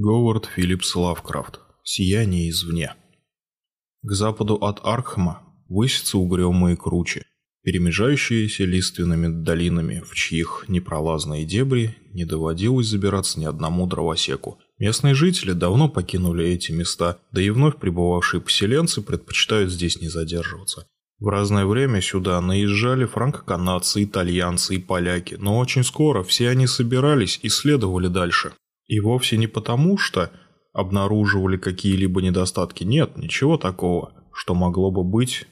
Говард Филлипс Лавкрафт. Сияние извне. К западу от Аркхема высятся угрюмые кручи, перемежающиеся лиственными долинами, в чьих непролазные дебри не доводилось забираться ни одному дровосеку. Местные жители давно покинули эти места, да и вновь прибывавшие поселенцы предпочитают здесь не задерживаться. В разное время сюда наезжали франко-канадцы, итальянцы и поляки, но очень скоро все они собирались и следовали дальше. И вовсе не потому, что обнаруживали какие-либо недостатки. Нет, ничего такого, что могло бы быть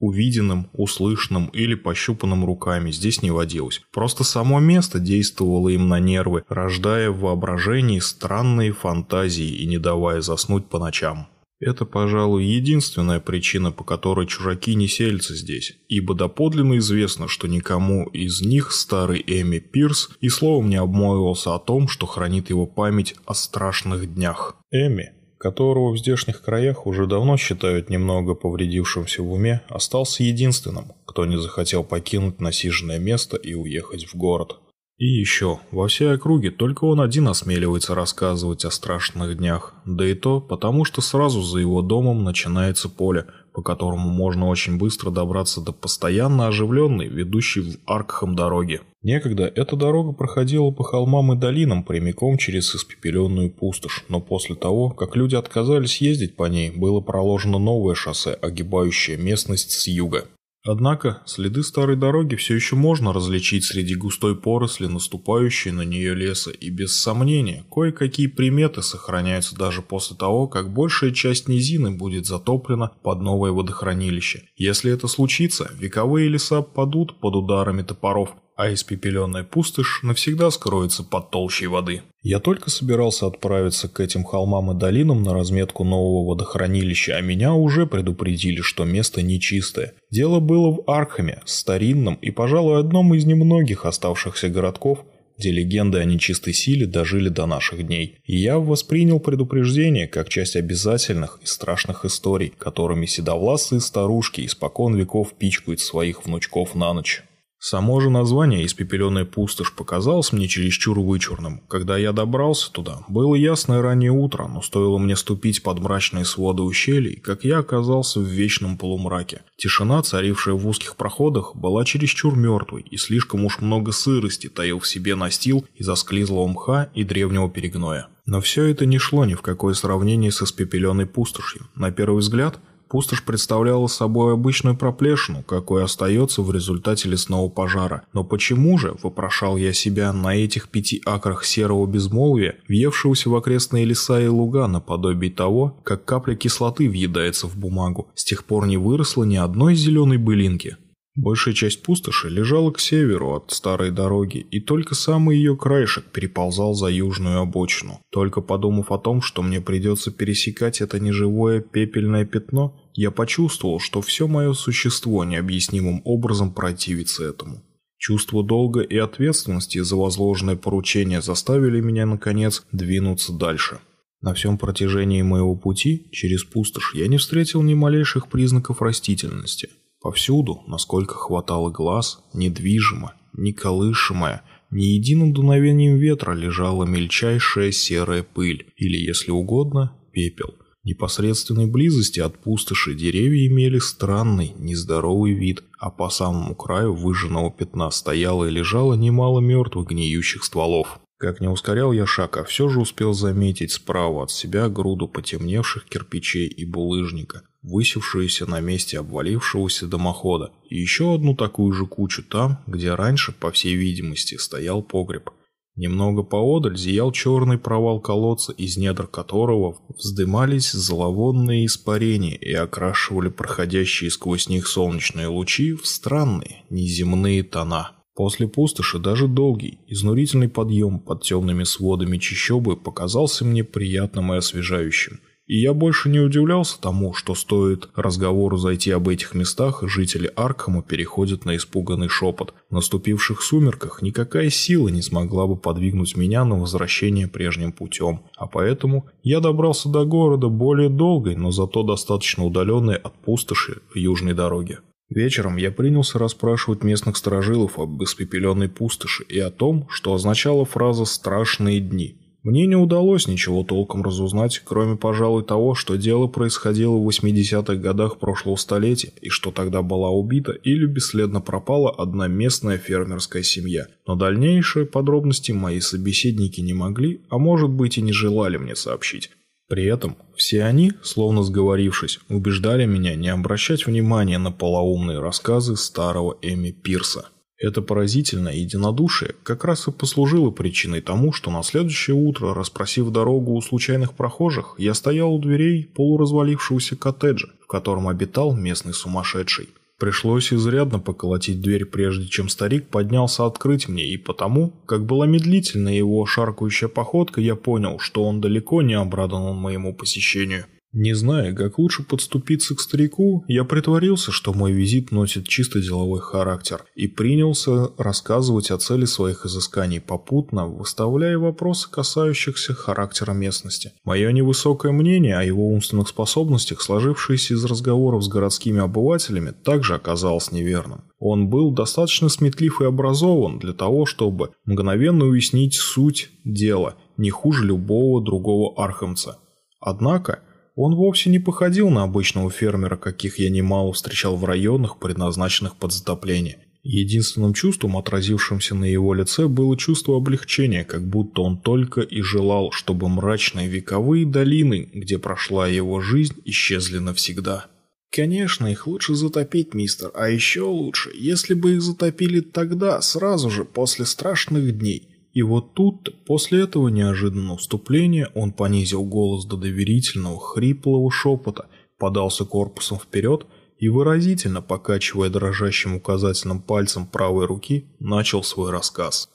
увиденным, услышанным или пощупанным руками здесь не водилось. Просто само место действовало им на нервы, рождая в воображении странные фантазии и не давая заснуть по ночам. Это, пожалуй, единственная причина, по которой чужаки не селятся здесь, ибо доподлинно известно, что никому из них старый Эми Пирс и словом не обмолвился о том, что хранит его память о страшных днях. Эми, которого в здешних краях уже давно считают немного повредившимся в уме, остался единственным, кто не захотел покинуть насиженное место и уехать в город. И еще, во всей округе только он один осмеливается рассказывать о страшных днях, да и то потому, что сразу за его домом начинается поле, по которому можно очень быстро добраться до постоянно оживленной, ведущей в Аркхам дороги. Некогда эта дорога проходила по холмам и долинам прямиком через испепеленную пустошь, но после того, как люди отказались ездить по ней, было проложено новое шоссе, огибающее местность с юга. Однако следы старой дороги все еще можно различить среди густой поросли, наступающей на нее леса, и без сомнения, кое-какие приметы сохраняются даже после того, как большая часть низины будет затоплена под новое водохранилище. Если это случится, вековые леса падут под ударами топоров, а испепеленная пустошь навсегда скроется под толщей воды. Я только собирался отправиться к этим холмам и долинам на разметку нового водохранилища, а меня уже предупредили, что место нечистое. Дело было в Архаме, старинном и, пожалуй, одном из немногих оставшихся городков, где легенды о нечистой силе дожили до наших дней. И я воспринял предупреждение как часть обязательных и страшных историй, которыми седовласые старушки испокон веков пичкают своих внучков на ночь. Само же название «Испепеленная пустошь» показалось мне чересчур вычурным. Когда я добрался туда, было ясное раннее утро, но стоило мне ступить под мрачные своды ущелий, как я оказался в вечном полумраке. Тишина, царившая в узких проходах, была чересчур мертвой, и слишком уж много сырости таил в себе настил из осклизлого мха и древнего перегноя. Но все это не шло ни в какое сравнение с испепеленной пустошью. На первый взгляд – Пустошь представляла собой обычную проплешину, какой остается в результате лесного пожара. Но почему же, вопрошал я себя, на этих пяти акрах серого безмолвия, въевшегося в окрестные леса и луга наподобие того, как капля кислоты въедается в бумагу, с тех пор не выросло ни одной зеленой былинки? Большая часть пустоши лежала к северу от старой дороги, и только самый ее краешек переползал за южную обочину. Только подумав о том, что мне придется пересекать это неживое пепельное пятно, я почувствовал, что все мое существо необъяснимым образом противится этому. Чувство долга и ответственности за возложенное поручение заставили меня, наконец, двинуться дальше. На всем протяжении моего пути через пустошь я не встретил ни малейших признаков растительности – Повсюду, насколько хватало глаз, недвижимо, неколышимая, ни единым дуновением ветра лежала мельчайшая серая пыль, или, если угодно, пепел. В непосредственной близости от пустоши деревья имели странный, нездоровый вид, а по самому краю выжженного пятна стояло и лежало немало мертвых гниющих стволов. Как не ускорял я шаг, а все же успел заметить справа от себя груду потемневших кирпичей и булыжника, высевшуюся на месте обвалившегося дымохода, и еще одну такую же кучу там, где раньше, по всей видимости, стоял погреб. Немного поодаль зиял черный провал колодца, из недр которого вздымались зловонные испарения и окрашивали проходящие сквозь них солнечные лучи в странные, неземные тона. После пустоши даже долгий, изнурительный подъем под темными сводами чащобы показался мне приятным и освежающим. И я больше не удивлялся тому, что стоит разговору зайти об этих местах, жители Аркхема переходят на испуганный шепот. В наступивших сумерках никакая сила не смогла бы подвигнуть меня на возвращение прежним путем, а поэтому я добрался до города более долгой, но зато достаточно удаленной от пустоши южной дороге. Вечером я принялся расспрашивать местных сторожилов об испепеленной пустоши и о том, что означала фраза «страшные дни». Мне не удалось ничего толком разузнать, кроме, пожалуй, того, что дело происходило в 80-х годах прошлого столетия, и что тогда была убита или бесследно пропала одна местная фермерская семья. Но дальнейшие подробности мои собеседники не могли, а может быть и не желали мне сообщить. При этом все они, словно сговорившись, убеждали меня не обращать внимания на полоумные рассказы старого Эми Пирса. Это поразительное единодушие как раз и послужило причиной тому, что на следующее утро, расспросив дорогу у случайных прохожих, я стоял у дверей полуразвалившегося коттеджа, в котором обитал местный сумасшедший. Пришлось изрядно поколотить дверь, прежде чем старик поднялся открыть мне, и потому, как была медлительна его шаркающая походка, я понял, что он далеко не обрадован моему посещению. Не зная, как лучше подступиться к старику, я притворился, что мой визит носит чисто деловой характер, и принялся рассказывать о цели своих изысканий попутно, выставляя вопросы, касающихся характера местности. Мое невысокое мнение о его умственных способностях, сложившееся из разговоров с городскими обывателями, также оказалось неверным. Он был достаточно сметлив и образован для того, чтобы мгновенно уяснить суть дела, не хуже любого другого архамца. Однако, он вовсе не походил на обычного фермера, каких я немало встречал в районах, предназначенных под затопление. Единственным чувством, отразившимся на его лице, было чувство облегчения, как будто он только и желал, чтобы мрачные вековые долины, где прошла его жизнь, исчезли навсегда. «Конечно, их лучше затопить, мистер, а еще лучше, если бы их затопили тогда, сразу же, после страшных дней. И вот тут, после этого неожиданного вступления, он понизил голос до доверительного, хриплого шепота, подался корпусом вперед и, выразительно покачивая дрожащим указательным пальцем правой руки, начал свой рассказ.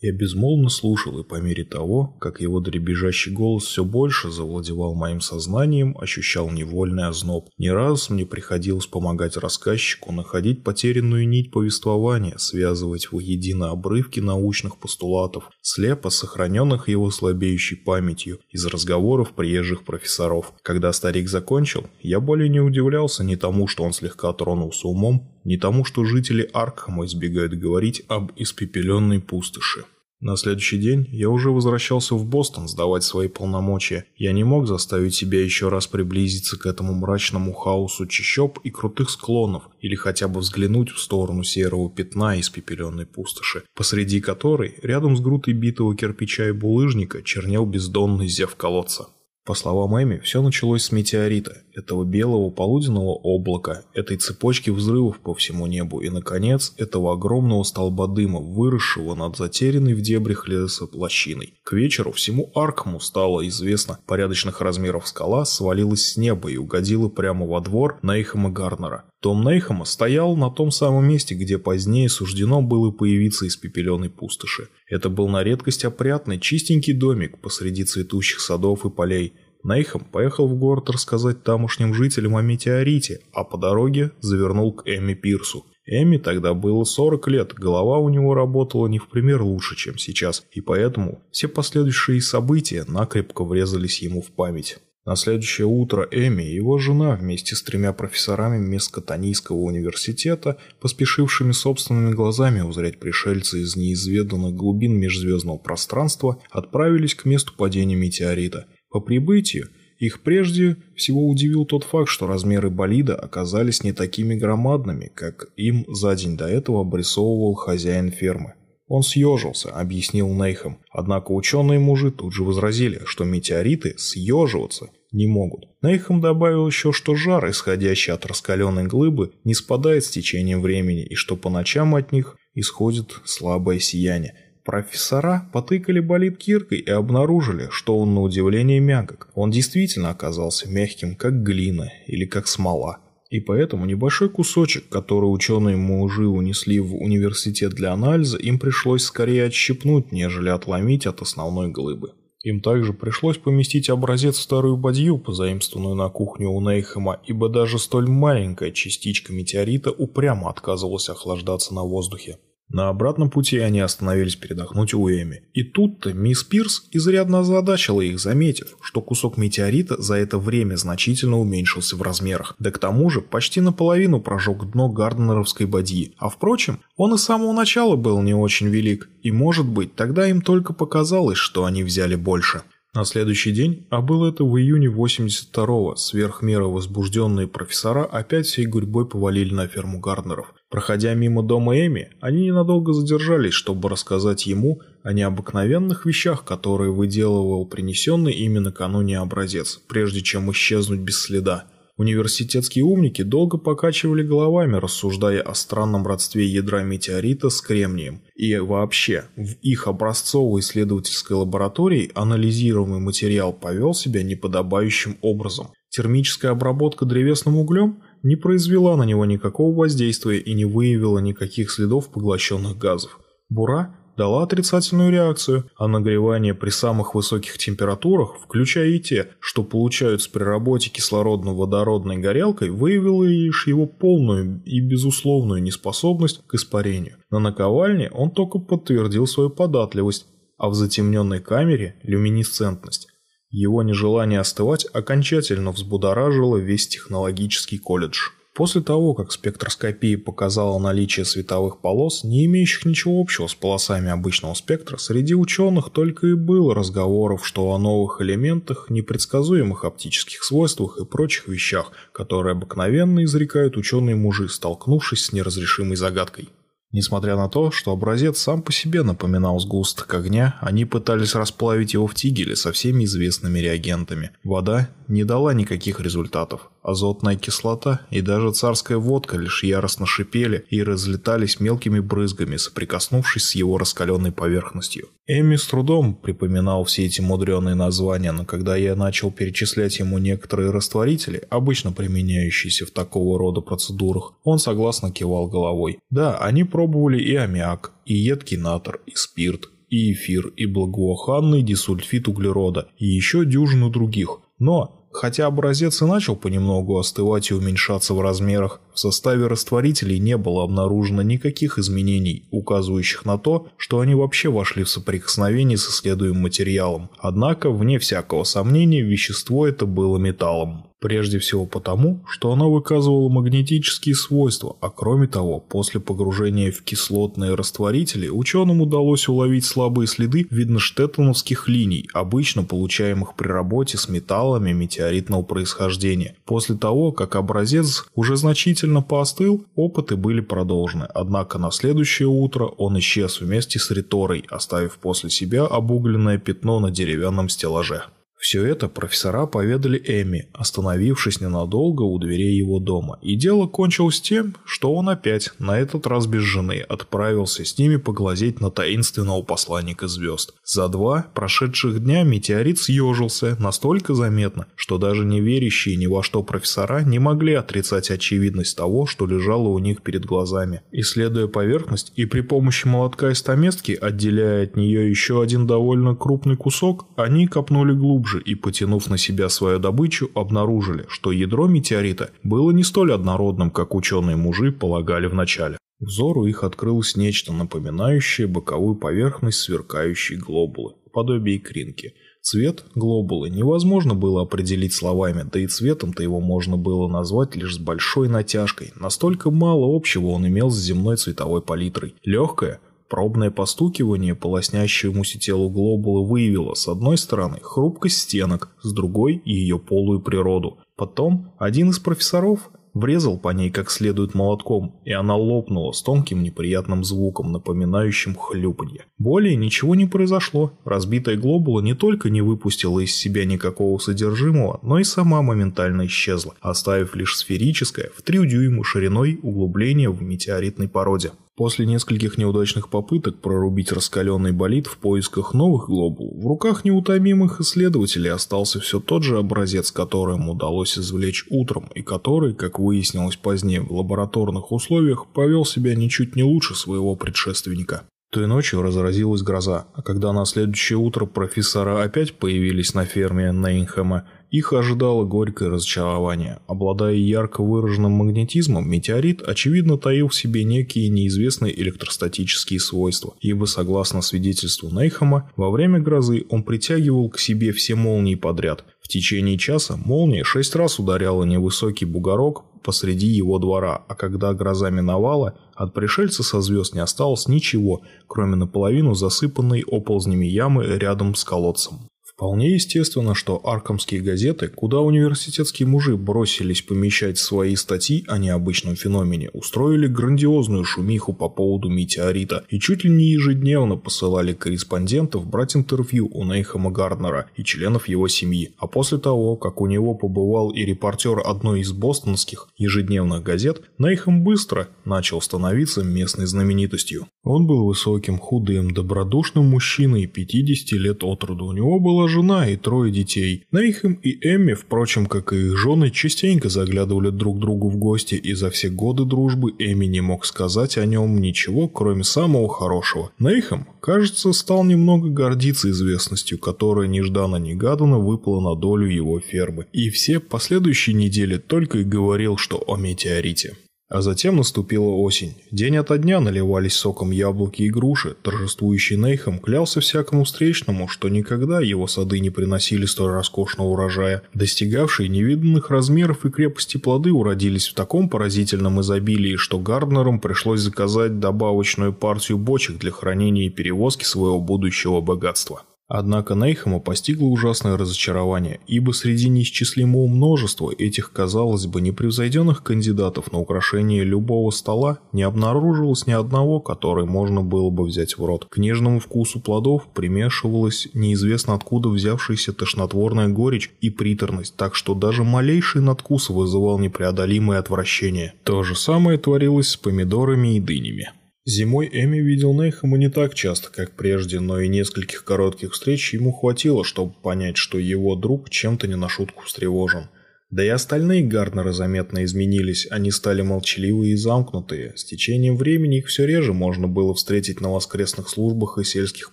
Я безмолвно слушал, и по мере того, как его дребезжащий голос все больше завладевал моим сознанием, ощущал невольный озноб. Не раз мне приходилось помогать рассказчику находить потерянную нить повествования, связывать воедино обрывки научных постулатов, слепо сохраненных его слабеющей памятью из разговоров приезжих профессоров. Когда старик закончил, я более не удивлялся ни тому, что он слегка тронулся умом, ни тому, что жители Аркхама избегают говорить об испепеленной пустоши. На следующий день я уже возвращался в Бостон сдавать свои полномочия. Я не мог заставить себя еще раз приблизиться к этому мрачному хаосу чащоб и крутых склонов, или хотя бы взглянуть в сторону серого пятна испепеленной пустоши, посреди которой, рядом с грудой битого кирпича и булыжника, чернел бездонный зев колодца. По словам Эми, все началось с метеорита, этого белого полуденного облака, этой цепочки взрывов по всему небу и, наконец, этого огромного столба дыма, выросшего над затерянной в дебрях леса лощиной. К вечеру всему Аркму стало известно, порядочных размеров скала свалилась с неба и угодила прямо во двор Нейхама Гарнера. Дом Нейхама стоял на том самом месте, где позднее суждено было появиться испепеленной пустоши. Это был на редкость опрятный, чистенький домик посреди цветущих садов и полей. Нейхам поехал в город рассказать тамошним жителям о метеорите, а по дороге завернул к Эми Пирсу. Эми тогда было 40 лет, голова у него работала не в пример лучше, чем сейчас, и поэтому все последующие события накрепко врезались ему в память. На следующее утро Эми и его жена вместе с тремя профессорами Мескотонийского университета, поспешившими собственными глазами узреть пришельца из неизведанных глубин межзвездного пространства, отправились к месту падения метеорита. По прибытию их прежде всего удивил тот факт, что размеры болида оказались не такими громадными, как им за день до этого обрисовывал хозяин фермы. Он съежился, объяснил Нейхам. Однако ученые-мужи тут же возразили, что метеориты съеживаться не могут. Нейхам добавил еще, что жар, исходящий от раскаленной глыбы, не спадает с течением времени и что по ночам от них исходит слабое сияние. Профессора потыкали болид киркой и обнаружили, что он на удивление мягок. Он действительно оказался мягким, как глина или как смола. И поэтому небольшой кусочек, который ученые-мужи унесли в университет для анализа, им пришлось скорее отщипнуть, нежели отломить от основной глыбы. Им также пришлось поместить образец старую бадью, позаимствованную на кухню у Нейхема, ибо даже столь маленькая частичка метеорита упрямо отказывалась охлаждаться на воздухе. На обратном пути они остановились передохнуть у Эми. И тут-то мисс Пирс изрядно озадачила их, заметив, что кусок метеорита за это время значительно уменьшился в размерах. Да к тому же почти наполовину прожег дно Гарднеровской бадьи. А впрочем, он и с самого начала был не очень велик. И может быть, тогда им только показалось, что они взяли больше. На следующий день, а было это в июне 82-го, сверх меры возбужденные профессора опять всей гурьбой повалили на ферму Гарднеров. Проходя мимо дома Эми, они ненадолго задержались, чтобы рассказать ему о необыкновенных вещах, которые выделывал принесенный ими накануне образец, прежде чем исчезнуть без следа. Университетские умники долго покачивали головами, рассуждая о странном родстве ядра метеорита с кремнием. И вообще, в их образцовой исследовательской лаборатории анализируемый материал повел себя неподобающим образом. Термическая обработка древесным углем не произвела на него никакого воздействия и не выявила никаких следов поглощенных газов. Бура дала отрицательную реакцию, а нагревание при самых высоких температурах, включая и те, что получаются при работе кислородно-водородной горелкой, выявило лишь его полную и безусловную неспособность к испарению. На наковальне он только подтвердил свою податливость, а в затемненной камере – люминесцентность. Его нежелание остывать окончательно взбудоражило весь технологический колледж. После того, как спектроскопия показала наличие световых полос, не имеющих ничего общего с полосами обычного спектра, среди ученых только и было разговоров, что о новых элементах, непредсказуемых оптических свойствах и прочих вещах, которые обыкновенно изрекают ученые-мужи, столкнувшись с неразрешимой загадкой. Несмотря на то, что образец сам по себе напоминал сгусток огня, они пытались расплавить его в тигеле со всеми известными реагентами. Вода не дала никаких результатов азотная кислота и даже царская водка лишь яростно шипели и разлетались мелкими брызгами, соприкоснувшись с его раскаленной поверхностью. Эми с трудом припоминал все эти мудреные названия, но когда я начал перечислять ему некоторые растворители, обычно применяющиеся в такого рода процедурах, он согласно кивал головой. Да, они пробовали и аммиак, и едкий натр, и спирт, и эфир, и благоуханный дисульфид углерода, и еще дюжину других. Но Хотя образец и начал понемногу остывать и уменьшаться в размерах, в составе растворителей не было обнаружено никаких изменений, указывающих на то, что они вообще вошли в соприкосновение с исследуемым материалом. Однако, вне всякого сомнения, вещество это было металлом. Прежде всего потому, что оно выказывало магнетические свойства, а кроме того, после погружения в кислотные растворители ученым удалось уловить слабые следы видноштеттоновских линий, обычно получаемых при работе с металлами метеоритного происхождения. После того, как образец уже значительно поостыл, опыты были продолжены, однако на следующее утро он исчез вместе с риторой, оставив после себя обугленное пятно на деревянном стеллаже. Все это профессора поведали Эми, остановившись ненадолго у дверей его дома. И дело кончилось тем, что он опять, на этот раз без жены, отправился с ними поглазеть на таинственного посланника звезд. За два прошедших дня метеорит съежился настолько заметно, что даже не верящие ни во что профессора не могли отрицать очевидность того, что лежало у них перед глазами. Исследуя поверхность и при помощи молотка и стаместки, отделяя от нее еще один довольно крупный кусок, они копнули глубже глубже и, потянув на себя свою добычу, обнаружили, что ядро метеорита было не столь однородным, как ученые-мужи полагали вначале. Взору их открылось нечто напоминающее боковую поверхность сверкающей глобулы, подобие икринки. Цвет глобулы невозможно было определить словами, да и цветом-то его можно было назвать лишь с большой натяжкой. Настолько мало общего он имел с земной цветовой палитрой. Легкое, Пробное постукивание по лоснящемуся телу глобула выявило с одной стороны хрупкость стенок, с другой – ее полую природу. Потом один из профессоров врезал по ней как следует молотком, и она лопнула с тонким неприятным звуком, напоминающим хлюпанье. Более ничего не произошло. Разбитая глобула не только не выпустила из себя никакого содержимого, но и сама моментально исчезла, оставив лишь сферическое в 3 дюйма шириной углубление в метеоритной породе. После нескольких неудачных попыток прорубить раскаленный болид в поисках новых глобул, в руках неутомимых исследователей остался все тот же образец, который им удалось извлечь утром, и который, как выяснилось позднее в лабораторных условиях, повел себя ничуть не лучше своего предшественника. Той ночью разразилась гроза, а когда на следующее утро профессора опять появились на ферме Нейнхэма, их ожидало горькое разочарование. Обладая ярко выраженным магнетизмом, метеорит, очевидно, таил в себе некие неизвестные электростатические свойства, ибо, согласно свидетельству Нейхама, во время грозы он притягивал к себе все молнии подряд. В течение часа молния шесть раз ударяла невысокий бугорок посреди его двора, а когда гроза миновала, от пришельца со звезд не осталось ничего, кроме наполовину засыпанной оползнями ямы рядом с колодцем. Вполне естественно, что аркамские газеты, куда университетские мужи бросились помещать свои статьи о необычном феномене, устроили грандиозную шумиху по поводу метеорита и чуть ли не ежедневно посылали корреспондентов брать интервью у Нейхама Гарднера и членов его семьи. А после того, как у него побывал и репортер одной из бостонских ежедневных газет, Нейхам быстро начал становиться местной знаменитостью. Он был высоким, худым, добродушным мужчиной 50 лет от роду. У него была жена и трое детей. Нейхем и Эмми, впрочем, как и их жены, частенько заглядывали друг другу в гости, и за все годы дружбы Эми не мог сказать о нем ничего, кроме самого хорошего. Нейхем, кажется, стал немного гордиться известностью, которая нежданно-негаданно выпала на долю его фермы. И все последующие недели только и говорил, что о метеорите. А затем наступила осень. День ото дня наливались соком яблоки и груши. Торжествующий Нейхам клялся всякому встречному, что никогда его сады не приносили столь роскошного урожая. Достигавшие невиданных размеров и крепости плоды уродились в таком поразительном изобилии, что Гарднерам пришлось заказать добавочную партию бочек для хранения и перевозки своего будущего богатства. Однако Нейхама постигло ужасное разочарование, ибо среди неисчислимого множества этих, казалось бы, непревзойденных кандидатов на украшение любого стола не обнаружилось ни одного, который можно было бы взять в рот. К нежному вкусу плодов примешивалась неизвестно откуда взявшаяся тошнотворная горечь и приторность, так что даже малейший надкус вызывал непреодолимое отвращение. То же самое творилось с помидорами и дынями. Зимой Эми видел Нейхама не так часто, как прежде, но и нескольких коротких встреч ему хватило, чтобы понять, что его друг чем-то не на шутку встревожен. Да и остальные Гарднеры заметно изменились, они стали молчаливые и замкнутые. С течением времени их все реже можно было встретить на воскресных службах и сельских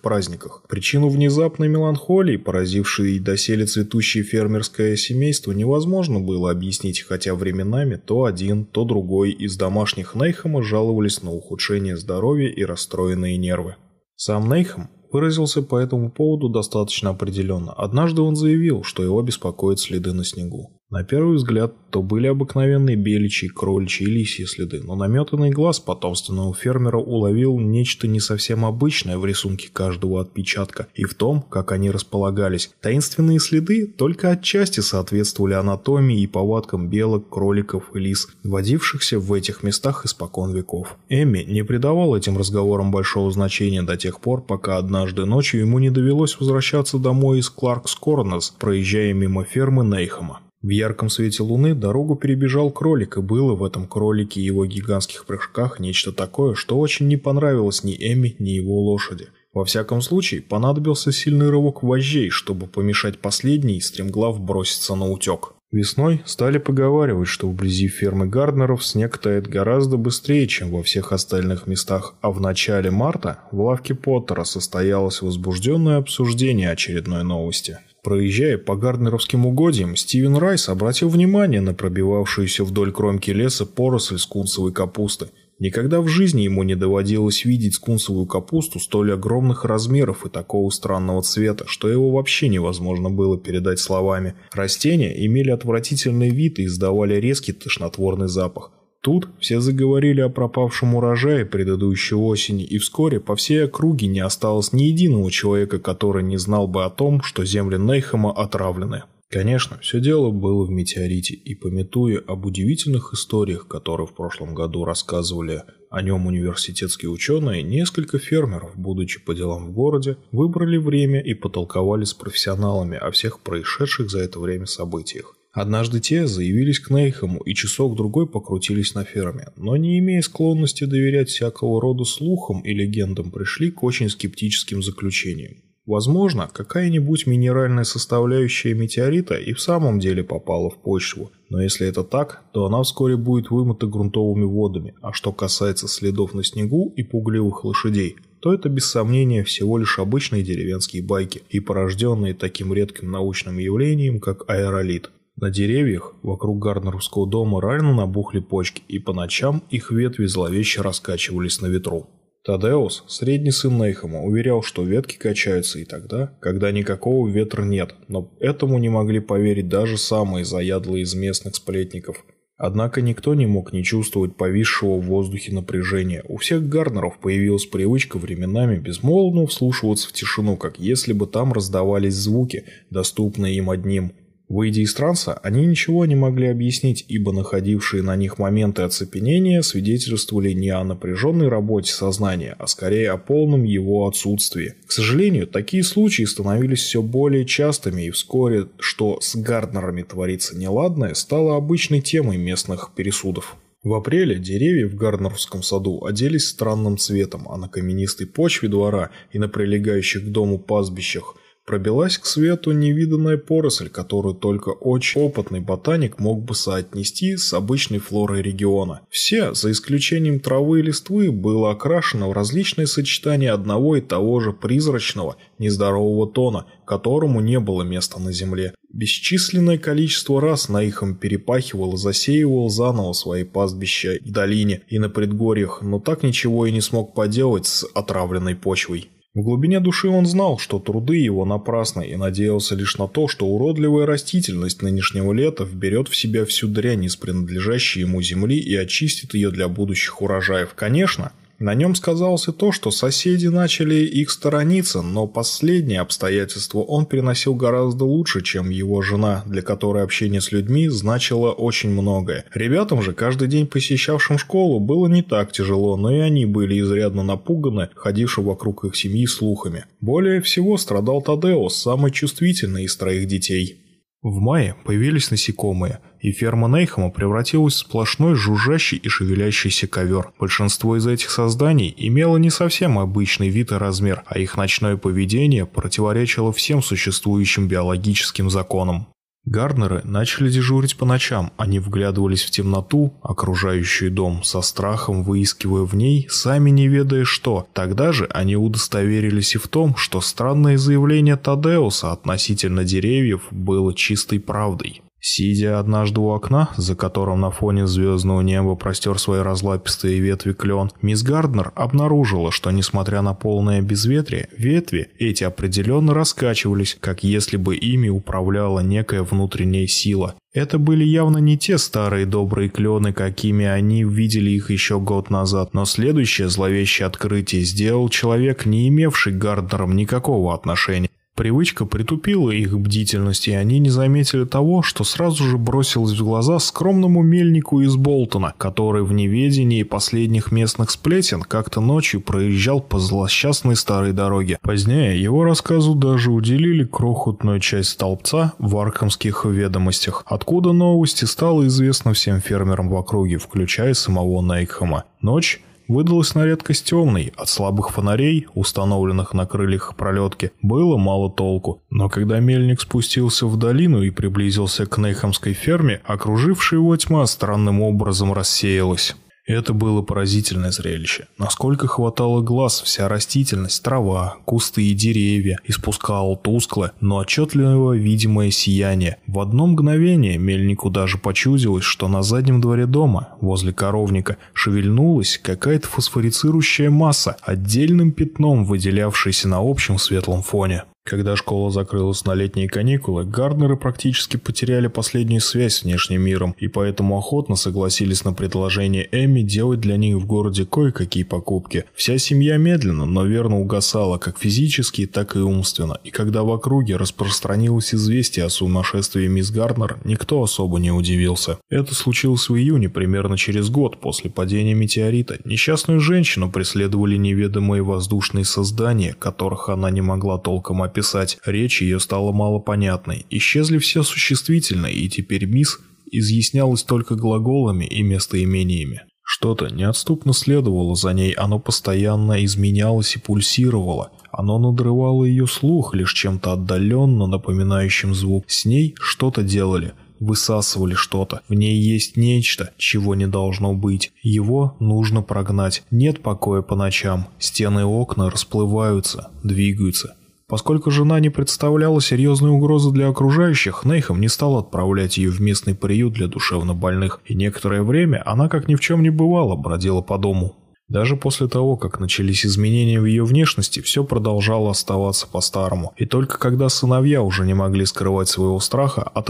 праздниках. Причину внезапной меланхолии, поразившей доселе цветущее фермерское семейство, невозможно было объяснить, хотя временами то один, то другой из домашних Нейхама жаловались на ухудшение здоровья и расстроенные нервы. Сам Нейхам выразился по этому поводу достаточно определенно. Однажды он заявил, что его беспокоят следы на снегу. На первый взгляд, то были обыкновенные беличьи, кроличьи и лисьи следы, но наметанный глаз потомственного фермера уловил нечто не совсем обычное в рисунке каждого отпечатка и в том, как они располагались. Таинственные следы только отчасти соответствовали анатомии и повадкам белок, кроликов и лис, водившихся в этих местах испокон веков. Эмми не придавал этим разговорам большого значения до тех пор, пока однажды ночью ему не довелось возвращаться домой из Кларкс Корнерс, проезжая мимо фермы Нейхама. В ярком свете луны дорогу перебежал кролик, и было в этом кролике и его гигантских прыжках нечто такое, что очень не понравилось ни Эми, ни его лошади. Во всяком случае, понадобился сильный рывок вожжей, чтобы помешать последней, стремглав броситься на утек. Весной стали поговаривать, что вблизи фермы Гарднеров снег тает гораздо быстрее, чем во всех остальных местах, а в начале марта в лавке Поттера состоялось возбужденное обсуждение очередной новости. Проезжая по гарднеровским угодьям, Стивен Райс обратил внимание на пробивавшуюся вдоль кромки леса поросль скунсовой капусты. Никогда в жизни ему не доводилось видеть скунсовую капусту столь огромных размеров и такого странного цвета, что его вообще невозможно было передать словами. Растения имели отвратительный вид и издавали резкий тошнотворный запах. Тут все заговорили о пропавшем урожае предыдущей осени, и вскоре по всей округе не осталось ни единого человека, который не знал бы о том, что земли Нейхема отравлены. Конечно, все дело было в метеорите, и пометуя об удивительных историях, которые в прошлом году рассказывали о нем университетские ученые, несколько фермеров, будучи по делам в городе, выбрали время и потолковали с профессионалами о всех происшедших за это время событиях. Однажды те заявились к Нейхаму и часок-другой покрутились на ферме, но не имея склонности доверять всякого рода слухам и легендам, пришли к очень скептическим заключениям. Возможно, какая-нибудь минеральная составляющая метеорита и в самом деле попала в почву, но если это так, то она вскоре будет вымыта грунтовыми водами, а что касается следов на снегу и пугливых лошадей, то это без сомнения всего лишь обычные деревенские байки и порожденные таким редким научным явлением, как аэролит. На деревьях вокруг Гарднеровского дома рано набухли почки, и по ночам их ветви зловеще раскачивались на ветру. Тадеус, средний сын Нейхама, уверял, что ветки качаются и тогда, когда никакого ветра нет, но этому не могли поверить даже самые заядлые из местных сплетников. Однако никто не мог не чувствовать повисшего в воздухе напряжения. У всех Гарнеров появилась привычка временами безмолвно вслушиваться в тишину, как если бы там раздавались звуки, доступные им одним – Выйдя из транса, они ничего не могли объяснить, ибо находившие на них моменты оцепенения свидетельствовали не о напряженной работе сознания, а скорее о полном его отсутствии. К сожалению, такие случаи становились все более частыми, и вскоре, что с Гарднерами творится неладное, стало обычной темой местных пересудов. В апреле деревья в Гарднеровском саду оделись странным цветом, а на каменистой почве двора и на прилегающих к дому пастбищах – пробилась к свету невиданная поросль, которую только очень опытный ботаник мог бы соотнести с обычной флорой региона. Все, за исключением травы и листвы, было окрашено в различные сочетания одного и того же призрачного, нездорового тона, которому не было места на земле. Бесчисленное количество раз Наихом перепахивал и засеивал заново свои пастбища в долине и на предгорьях, но так ничего и не смог поделать с отравленной почвой. В глубине души он знал, что труды его напрасны и надеялся лишь на то, что уродливая растительность нынешнего лета вберет в себя всю дрянь из принадлежащей ему земли и очистит ее для будущих урожаев. Конечно, на нем сказалось и то, что соседи начали их сторониться, но последнее обстоятельство он переносил гораздо лучше, чем его жена, для которой общение с людьми значило очень многое. Ребятам же, каждый день посещавшим школу, было не так тяжело, но и они были изрядно напуганы, ходившим вокруг их семьи слухами. Более всего страдал Тадеус, самый чувствительный из троих детей. В мае появились насекомые, и ферма Нейхама превратилась в сплошной жужжащий и шевелящийся ковер. Большинство из этих созданий имело не совсем обычный вид и размер, а их ночное поведение противоречило всем существующим биологическим законам. Гарднеры начали дежурить по ночам, они вглядывались в темноту, окружающую дом, со страхом выискивая в ней, сами не ведая что. Тогда же они удостоверились и в том, что странное заявление Тадеуса относительно деревьев было чистой правдой. Сидя однажды у окна, за которым на фоне звездного неба простер свои разлапистые ветви клен, мисс Гарднер обнаружила, что, несмотря на полное безветрие, ветви эти определенно раскачивались, как если бы ими управляла некая внутренняя сила. Это были явно не те старые добрые клены, какими они видели их еще год назад, но следующее зловещее открытие сделал человек, не имевший к Гарднерам никакого отношения. Привычка притупила их бдительность, и они не заметили того, что сразу же бросилось в глаза скромному мельнику из Болтона, который в неведении последних местных сплетен как-то ночью проезжал по злосчастной старой дороге. Позднее его рассказу даже уделили крохотную часть столбца в аркамских ведомостях, откуда новости стало известно всем фермерам в округе, включая самого Нейкхэма. Ночь выдалась на редкость темной, от слабых фонарей, установленных на крыльях пролетки, было мало толку. Но когда мельник спустился в долину и приблизился к Нейхамской ферме, окружившая его тьма странным образом рассеялась. Это было поразительное зрелище. Насколько хватало глаз, вся растительность, трава, кусты и деревья испускала тусклое, но отчетливо видимое сияние. В одно мгновение мельнику даже почудилось, что на заднем дворе дома, возле коровника, шевельнулась какая-то фосфорицирующая масса, отдельным пятном выделявшаяся на общем светлом фоне. Когда школа закрылась на летние каникулы, Гарднеры практически потеряли последнюю связь с внешним миром и поэтому охотно согласились на предложение Эми делать для них в городе кое-какие покупки. Вся семья медленно, но верно угасала как физически, так и умственно, и когда в округе распространилось известие о сумасшествии мисс Гарднер, никто особо не удивился. Это случилось в июне, примерно через год после падения метеорита. Несчастную женщину преследовали неведомые воздушные создания, которых она не могла толком описать писать, речь ее стала малопонятной. Исчезли все существительные, и теперь мисс изъяснялась только глаголами и местоимениями. Что-то неотступно следовало за ней, оно постоянно изменялось и пульсировало. Оно надрывало ее слух лишь чем-то отдаленно напоминающим звук. С ней что-то делали – высасывали что-то. В ней есть нечто, чего не должно быть. Его нужно прогнать. Нет покоя по ночам. Стены и окна расплываются, двигаются. Поскольку жена не представляла серьезной угрозы для окружающих, Нейхам не стал отправлять ее в местный приют для душевнобольных, и некоторое время она, как ни в чем не бывало, бродила по дому. Даже после того, как начались изменения в ее внешности, все продолжало оставаться по-старому. И только когда сыновья уже не могли скрывать своего страха, а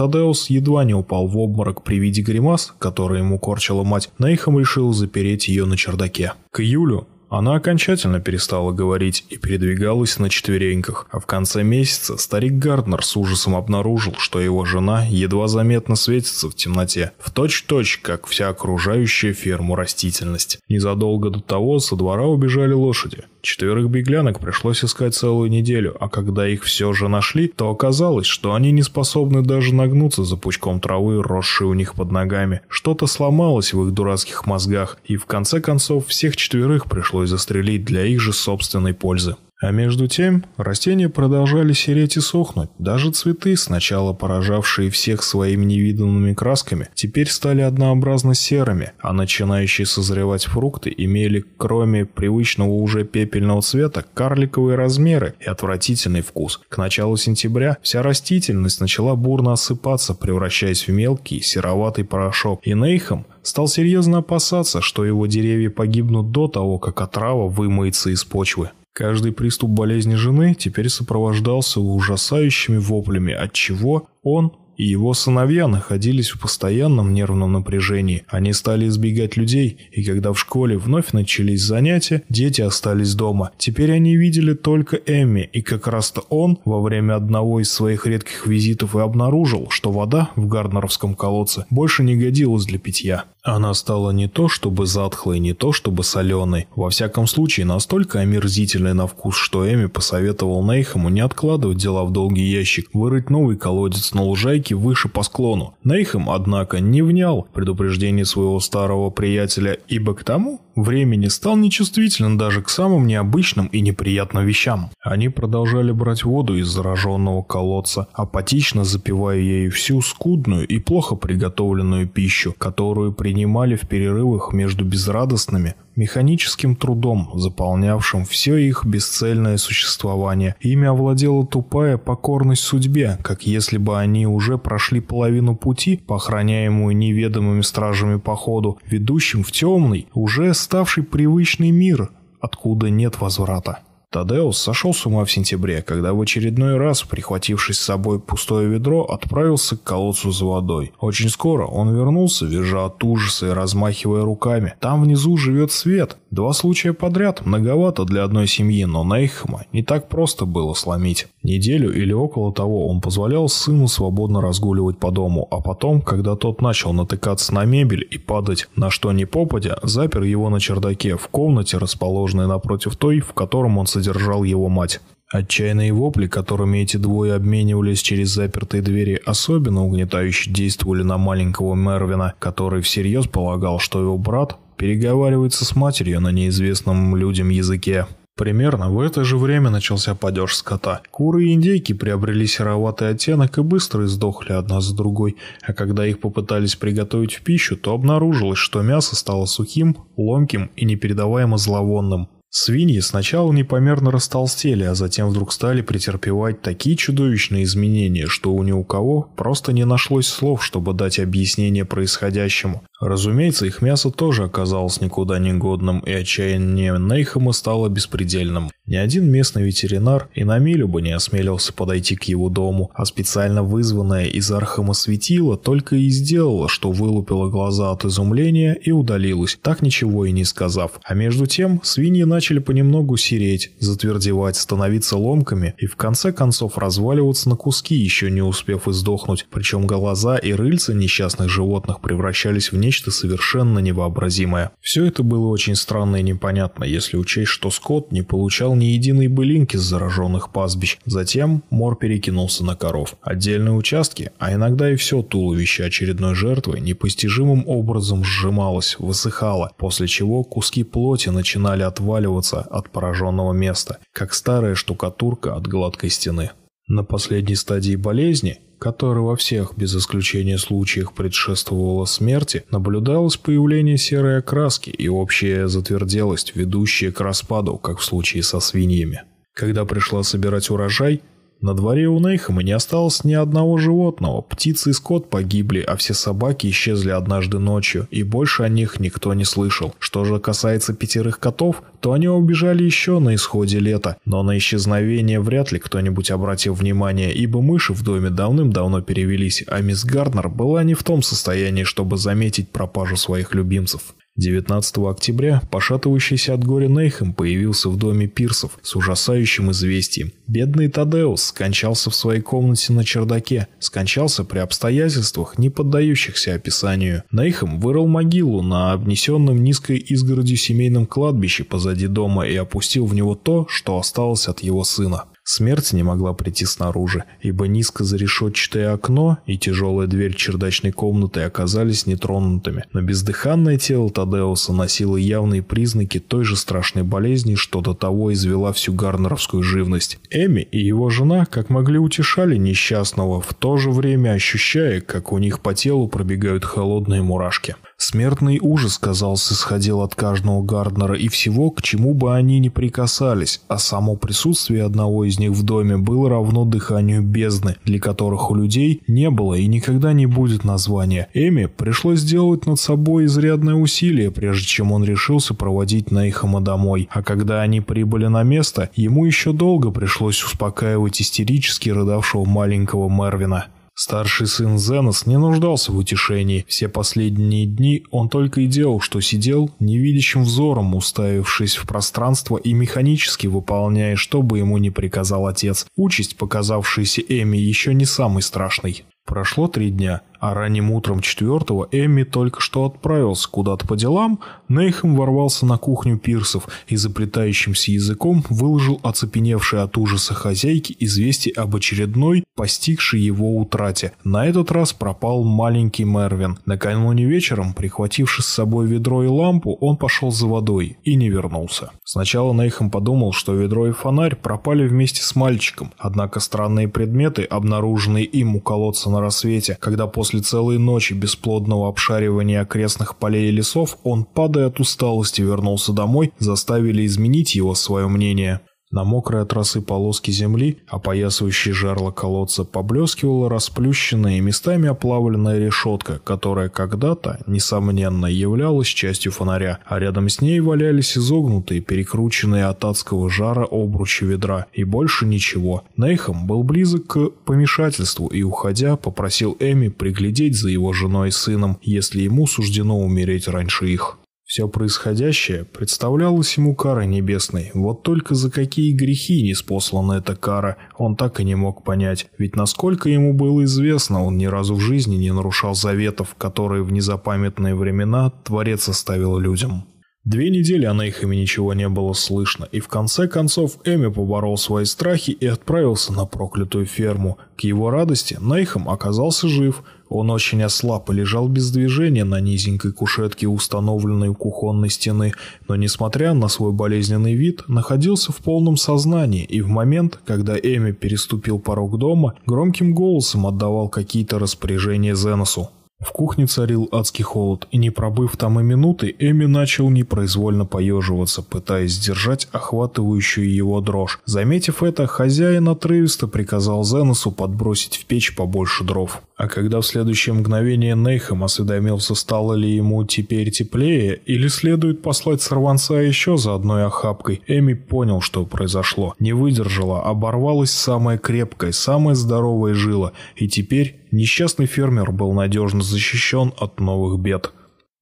едва не упал в обморок при виде гримас, которые ему корчила мать, Нейхам решил запереть ее на чердаке. К июлю она окончательно перестала говорить и передвигалась на четвереньках, а в конце месяца старик Гарднер с ужасом обнаружил, что его жена едва заметно светится в темноте, в точь-точь, как вся окружающая ферму растительность. Незадолго до того со двора убежали лошади. Четверых беглянок пришлось искать целую неделю, а когда их все же нашли, то оказалось, что они не способны даже нагнуться за пучком травы, росшей у них под ногами. Что-то сломалось в их дурацких мозгах, и в конце концов всех четверых пришлось застрелить для их же собственной пользы. А между тем, растения продолжали сереть и сохнуть. Даже цветы, сначала поражавшие всех своими невиданными красками, теперь стали однообразно серыми, а начинающие созревать фрукты имели, кроме привычного уже пепельного цвета, карликовые размеры и отвратительный вкус. К началу сентября вся растительность начала бурно осыпаться, превращаясь в мелкий сероватый порошок, и Нейхам стал серьезно опасаться, что его деревья погибнут до того, как отрава вымоется из почвы. Каждый приступ болезни жены теперь сопровождался ужасающими воплями, от чего он и его сыновья находились в постоянном нервном напряжении. Они стали избегать людей, и когда в школе вновь начались занятия, дети остались дома. Теперь они видели только Эмми, и как раз-то он во время одного из своих редких визитов и обнаружил, что вода в Гарднеровском колодце больше не годилась для питья. Она стала не то чтобы затхлой, не то чтобы соленой. Во всяком случае, настолько омерзительной на вкус, что Эми посоветовал Нейхаму не откладывать дела в долгий ящик, вырыть новый колодец на лужайке выше по склону. Нейхам, однако, не внял предупреждение своего старого приятеля, ибо к тому времени стал нечувствителен даже к самым необычным и неприятным вещам. Они продолжали брать воду из зараженного колодца, апатично запивая ею всю скудную и плохо приготовленную пищу, которую принимали в перерывах между безрадостными, механическим трудом, заполнявшим все их бесцельное существование. Ими овладела тупая покорность судьбе, как если бы они уже прошли половину пути, похраняемую неведомыми стражами походу, ведущим в темный, уже ставший привычный мир, откуда нет возврата. Тадеус сошел с ума в сентябре, когда в очередной раз, прихватившись с собой пустое ведро, отправился к колодцу за водой. Очень скоро он вернулся, визжа от ужаса и размахивая руками. Там внизу живет свет. Два случая подряд, многовато для одной семьи, но Нейхема не так просто было сломить. Неделю или около того он позволял сыну свободно разгуливать по дому, а потом, когда тот начал натыкаться на мебель и падать на что ни попадя, запер его на чердаке в комнате, расположенной напротив той, в котором он содержал его мать. Отчаянные вопли, которыми эти двое обменивались через запертые двери, особенно угнетающе действовали на маленького Мервина, который всерьез полагал, что его брат переговаривается с матерью на неизвестном людям языке. Примерно в это же время начался падеж скота. Куры и индейки приобрели сероватый оттенок и быстро издохли одна за другой, а когда их попытались приготовить в пищу, то обнаружилось, что мясо стало сухим, ломким и непередаваемо зловонным. Свиньи сначала непомерно растолстели, а затем вдруг стали претерпевать такие чудовищные изменения, что у ни у кого просто не нашлось слов, чтобы дать объяснение происходящему. Разумеется, их мясо тоже оказалось никуда не годным, и отчаяние Нейхама стало беспредельным. Ни один местный ветеринар и на милю бы не осмелился подойти к его дому, а специально вызванное из Архама светило только и сделало, что вылупило глаза от изумления и удалилось, так ничего и не сказав. А между тем свиньи начали понемногу сереть, затвердевать, становиться ломками и в конце концов разваливаться на куски, еще не успев издохнуть, причем глаза и рыльца несчастных животных превращались в нечто совершенно невообразимое. Все это было очень странно и непонятно, если учесть, что Скотт не получал ни единой былинки с зараженных пастбищ. Затем Мор перекинулся на коров. Отдельные участки, а иногда и все туловище очередной жертвы непостижимым образом сжималось, высыхало, после чего куски плоти начинали отваливаться от пораженного места, как старая штукатурка от гладкой стены. На последней стадии болезни, которая во всех, без исключения случаях, предшествовала смерти, наблюдалось появление серой окраски и общая затверделость, ведущая к распаду, как в случае со свиньями. Когда пришла собирать урожай, на дворе у Нейхама не осталось ни одного животного, птицы и скот погибли, а все собаки исчезли однажды ночью, и больше о них никто не слышал. Что же касается пятерых котов, то они убежали еще на исходе лета, но на исчезновение вряд ли кто-нибудь обратил внимание, ибо мыши в доме давным-давно перевелись, а мисс Гарднер была не в том состоянии, чтобы заметить пропажу своих любимцев. 19 октября пошатывающийся от горя Нейхем появился в доме Пирсов с ужасающим известием. Бедный Тадеус скончался в своей комнате на чердаке, скончался при обстоятельствах, не поддающихся описанию. Нейхем вырыл могилу на обнесенном низкой изгородью семейном кладбище позади дома и опустил в него то, что осталось от его сына. Смерть не могла прийти снаружи, ибо низко зарешетчатое окно и тяжелая дверь чердачной комнаты оказались нетронутыми, но бездыханное тело Тадеуса носило явные признаки той же страшной болезни, что до того извела всю гарнеровскую живность. Эми и его жена как могли утешали несчастного, в то же время ощущая, как у них по телу пробегают холодные мурашки. Смертный ужас, казался, сходил от каждого Гарднера и всего, к чему бы они ни прикасались, а само присутствие одного из них в доме было равно дыханию бездны, для которых у людей не было и никогда не будет названия. Эми пришлось сделать над собой изрядное усилие, прежде чем он решился проводить Нейхама домой, а когда они прибыли на место, ему еще долго пришлось успокаивать истерически рыдавшего маленького Мервина. Старший сын Зенос не нуждался в утешении. Все последние дни он только и делал, что сидел, невидящим взором уставившись в пространство и механически выполняя, что бы ему ни приказал отец. Участь, показавшаяся Эми, еще не самой страшной. Прошло три дня, а ранним утром четвертого Эмми только что отправился куда-то по делам, Нейхем ворвался на кухню пирсов и заплетающимся языком выложил оцепеневшей от ужаса хозяйке известие об очередной, постигшей его утрате. На этот раз пропал маленький Мервин. Накануне вечером, прихвативши с собой ведро и лампу, он пошел за водой и не вернулся. Сначала Нейхем подумал, что ведро и фонарь пропали вместе с мальчиком, однако странные предметы, обнаруженные им у колодца на рассвете, когда после целой ночи бесплодного обшаривания окрестных полей и лесов он, падая от усталости, вернулся домой, заставили изменить его свое мнение. На мокрой от росы полоски земли, опоясывающей жерло колодца, поблескивала расплющенная и местами оплавленная решетка, которая когда-то, несомненно, являлась частью фонаря, а рядом с ней валялись изогнутые, перекрученные от адского жара обручи ведра, и больше ничего. Нейхам был близок к помешательству и, уходя, попросил Эми приглядеть за его женой и сыном, если ему суждено умереть раньше их. Все происходящее представлялось ему карой небесной, вот только за какие грехи не спослана эта кара, он так и не мог понять, ведь насколько ему было известно, он ни разу в жизни не нарушал заветов, которые в незапамятные времена Творец оставил людям. Две недели о Нейхаме ничего не было слышно, и в конце концов Эми поборол свои страхи и отправился на проклятую ферму. К его радости Нейхам оказался жив – он очень ослаб и лежал без движения на низенькой кушетке, установленной у кухонной стены, но, несмотря на свой болезненный вид, находился в полном сознании и в момент, когда Эми переступил порог дома, громким голосом отдавал какие-то распоряжения Зеносу. В кухне царил адский холод, и не пробыв там и минуты, Эми начал непроизвольно поеживаться, пытаясь сдержать охватывающую его дрожь. Заметив это, хозяин отрывисто приказал Зеносу подбросить в печь побольше дров. А когда в следующее мгновение Нейхам осведомился, стало ли ему теперь теплее, или следует послать сорванца еще за одной охапкой, Эми понял, что произошло. Не выдержала, оборвалась самая крепкая, самая здоровая жила, и теперь несчастный фермер был надежно защищен от новых бед.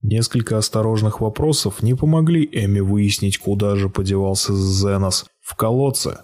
Несколько осторожных вопросов не помогли Эми выяснить, куда же подевался Зенос. В колодце.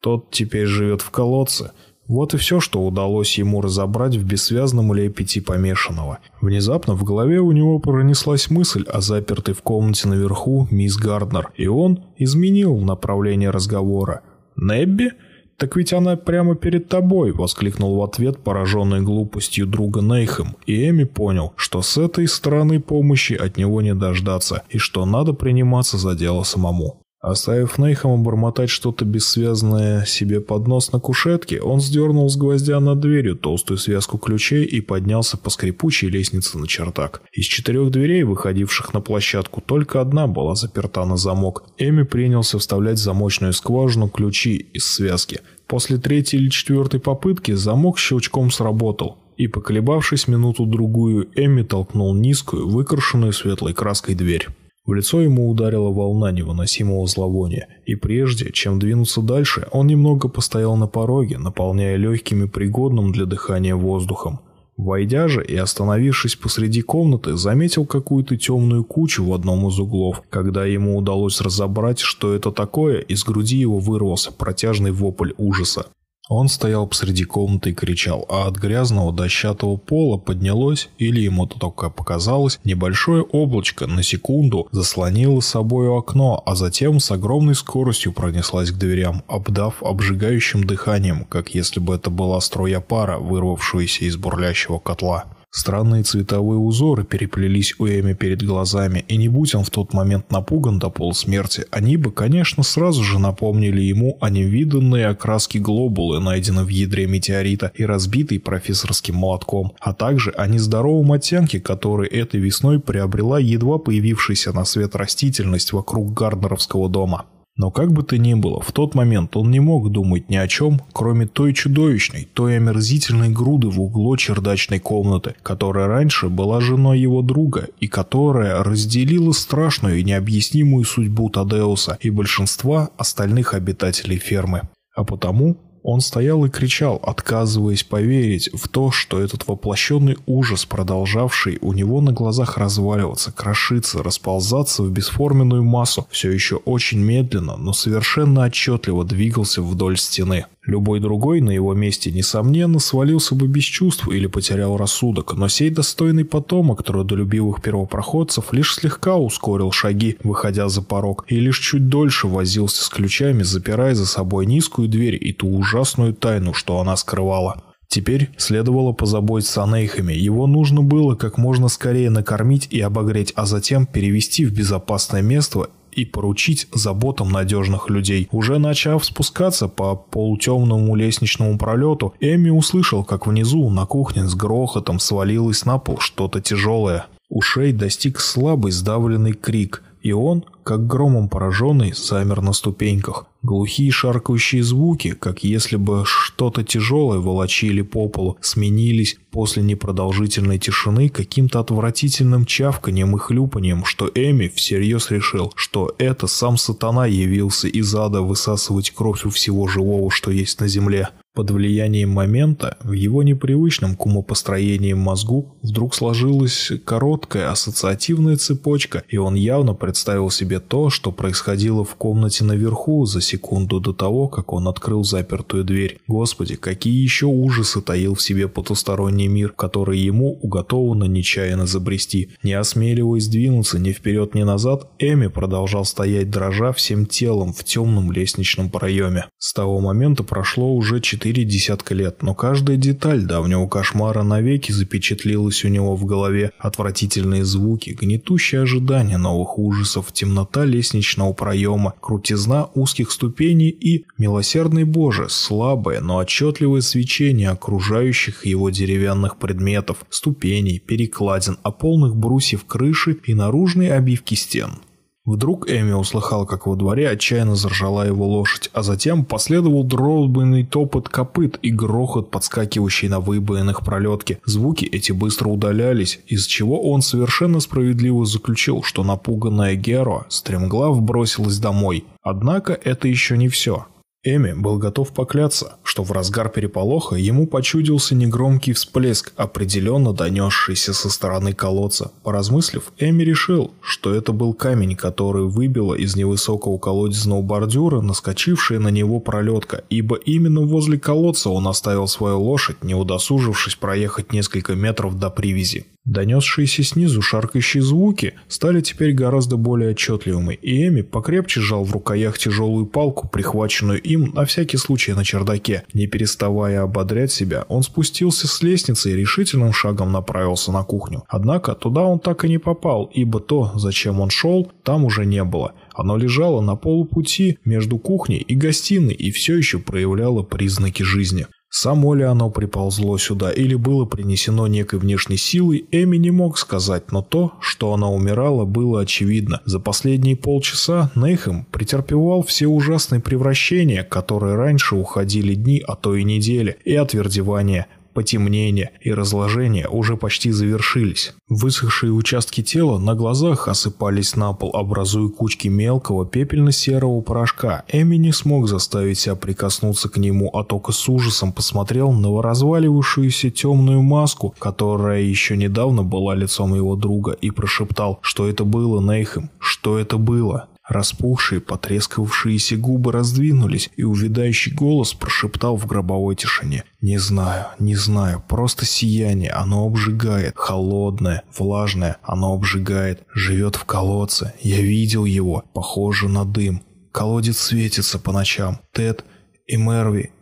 Тот теперь живет в колодце – вот и все, что удалось ему разобрать в бессвязном лепете помешанного. Внезапно в голове у него пронеслась мысль о запертой в комнате наверху мисс Гарднер, и он изменил направление разговора. «Небби? Так ведь она прямо перед тобой!» – воскликнул в ответ пораженный глупостью друга Нейхем, и Эми понял, что с этой стороны помощи от него не дождаться, и что надо приниматься за дело самому. Оставив Нейхама бормотать что-то бессвязное себе под нос на кушетке, он сдернул с гвоздя над дверью толстую связку ключей и поднялся по скрипучей лестнице на чертак. Из четырех дверей, выходивших на площадку, только одна была заперта на замок. Эми принялся вставлять в замочную скважину ключи из связки. После третьей или четвертой попытки замок щелчком сработал. И, поколебавшись минуту-другую, Эми толкнул низкую, выкрашенную светлой краской дверь. В лицо ему ударила волна невыносимого зловония, и прежде, чем двинуться дальше, он немного постоял на пороге, наполняя легкими пригодным для дыхания воздухом. Войдя же и остановившись посреди комнаты, заметил какую-то темную кучу в одном из углов. Когда ему удалось разобрать, что это такое, из груди его вырвался протяжный вопль ужаса. Он стоял посреди комнаты и кричал, а от грязного дощатого пола поднялось, или ему то только показалось, небольшое облачко на секунду заслонило собой окно, а затем с огромной скоростью пронеслась к дверям, обдав обжигающим дыханием, как если бы это была струя пара, вырвавшаяся из бурлящего котла. Странные цветовые узоры переплелись у Эми перед глазами, и не будь он в тот момент напуган до полусмерти, они бы, конечно, сразу же напомнили ему о невиданной окраске глобулы, найденной в ядре метеорита и разбитой профессорским молотком, а также о нездоровом оттенке, который этой весной приобрела едва появившаяся на свет растительность вокруг Гарднеровского дома. Но как бы то ни было, в тот момент он не мог думать ни о чем, кроме той чудовищной, той омерзительной груды в углу чердачной комнаты, которая раньше была женой его друга и которая разделила страшную и необъяснимую судьбу Тадеуса и большинства остальных обитателей фермы. А потому он стоял и кричал, отказываясь поверить в то, что этот воплощенный ужас, продолжавший у него на глазах разваливаться, крошиться, расползаться в бесформенную массу, все еще очень медленно, но совершенно отчетливо двигался вдоль стены. Любой другой на его месте, несомненно, свалился бы без чувств или потерял рассудок, но сей достойный потомок трудолюбивых первопроходцев лишь слегка ускорил шаги, выходя за порог, и лишь чуть дольше возился с ключами, запирая за собой низкую дверь и ту ужасную тайну, что она скрывала. Теперь следовало позаботиться о Нейхаме. Его нужно было как можно скорее накормить и обогреть, а затем перевести в безопасное место и поручить заботам надежных людей. Уже начав спускаться по полутемному лестничному пролету, Эми услышал, как внизу на кухне с грохотом свалилось на пол что-то тяжелое. Ушей достиг слабый сдавленный крик, и он, как громом пораженный, замер на ступеньках. Глухие шаркающие звуки, как если бы что-то тяжелое волочили по полу, сменились после непродолжительной тишины каким-то отвратительным чавканием и хлюпанием, что Эми всерьез решил, что это сам сатана явился из ада высасывать кровь у всего живого, что есть на земле. Под влиянием момента в его непривычном к умопостроению мозгу вдруг сложилась короткая ассоциативная цепочка, и он явно представил себе то, что происходило в комнате наверху за секунду до того, как он открыл запертую дверь. Господи, какие еще ужасы таил в себе потусторонний мир, который ему уготовано нечаянно забрести. Не осмеливаясь двинуться ни вперед, ни назад, Эми продолжал стоять дрожа всем телом в темном лестничном проеме. С того момента прошло уже четыре четыре десятка лет, но каждая деталь давнего кошмара навеки запечатлелась у него в голове. Отвратительные звуки, гнетущее ожидание новых ужасов, темнота лестничного проема, крутизна узких ступеней и, милосердный Боже, слабое, но отчетливое свечение окружающих его деревянных предметов, ступеней, перекладин, а полных брусьев крыши и наружной обивки стен. Вдруг Эми услыхал, как во дворе отчаянно заржала его лошадь, а затем последовал дробный топот копыт и грохот, подскакивающий на выбоинах пролетки. Звуки эти быстро удалялись, из чего он совершенно справедливо заключил, что напуганная Геро стремглав бросилась домой. Однако это еще не все. Эми был готов покляться, что в разгар переполоха ему почудился негромкий всплеск, определенно донесшийся со стороны колодца. Поразмыслив, Эми решил, что это был камень, который выбило из невысокого колодезного бордюра наскочившая на него пролетка, ибо именно возле колодца он оставил свою лошадь, не удосужившись проехать несколько метров до привязи. Донесшиеся снизу шаркающие звуки стали теперь гораздо более отчетливыми, и Эми покрепче сжал в рукоях тяжелую палку, прихваченную им на всякий случай на чердаке. Не переставая ободрять себя, он спустился с лестницы и решительным шагом направился на кухню. Однако туда он так и не попал, ибо то, зачем он шел, там уже не было. Оно лежало на полупути между кухней и гостиной и все еще проявляло признаки жизни. Само ли оно приползло сюда или было принесено некой внешней силой, Эми не мог сказать, но то, что она умирала, было очевидно. За последние полчаса Нейхем претерпевал все ужасные превращения, которые раньше уходили дни, а то и недели, и отвердевания, потемнение и разложение уже почти завершились. Высохшие участки тела на глазах осыпались на пол, образуя кучки мелкого пепельно-серого порошка. Эми не смог заставить себя прикоснуться к нему, а только с ужасом посмотрел на разваливающуюся темную маску, которая еще недавно была лицом его друга, и прошептал, что это было Нейхем, что это было. Распухшие, потрескавшиеся губы раздвинулись, и увядающий голос прошептал в гробовой тишине. «Не знаю, не знаю, просто сияние, оно обжигает, холодное, влажное, оно обжигает, живет в колодце, я видел его, похоже на дым. Колодец светится по ночам, Тед и Мерви,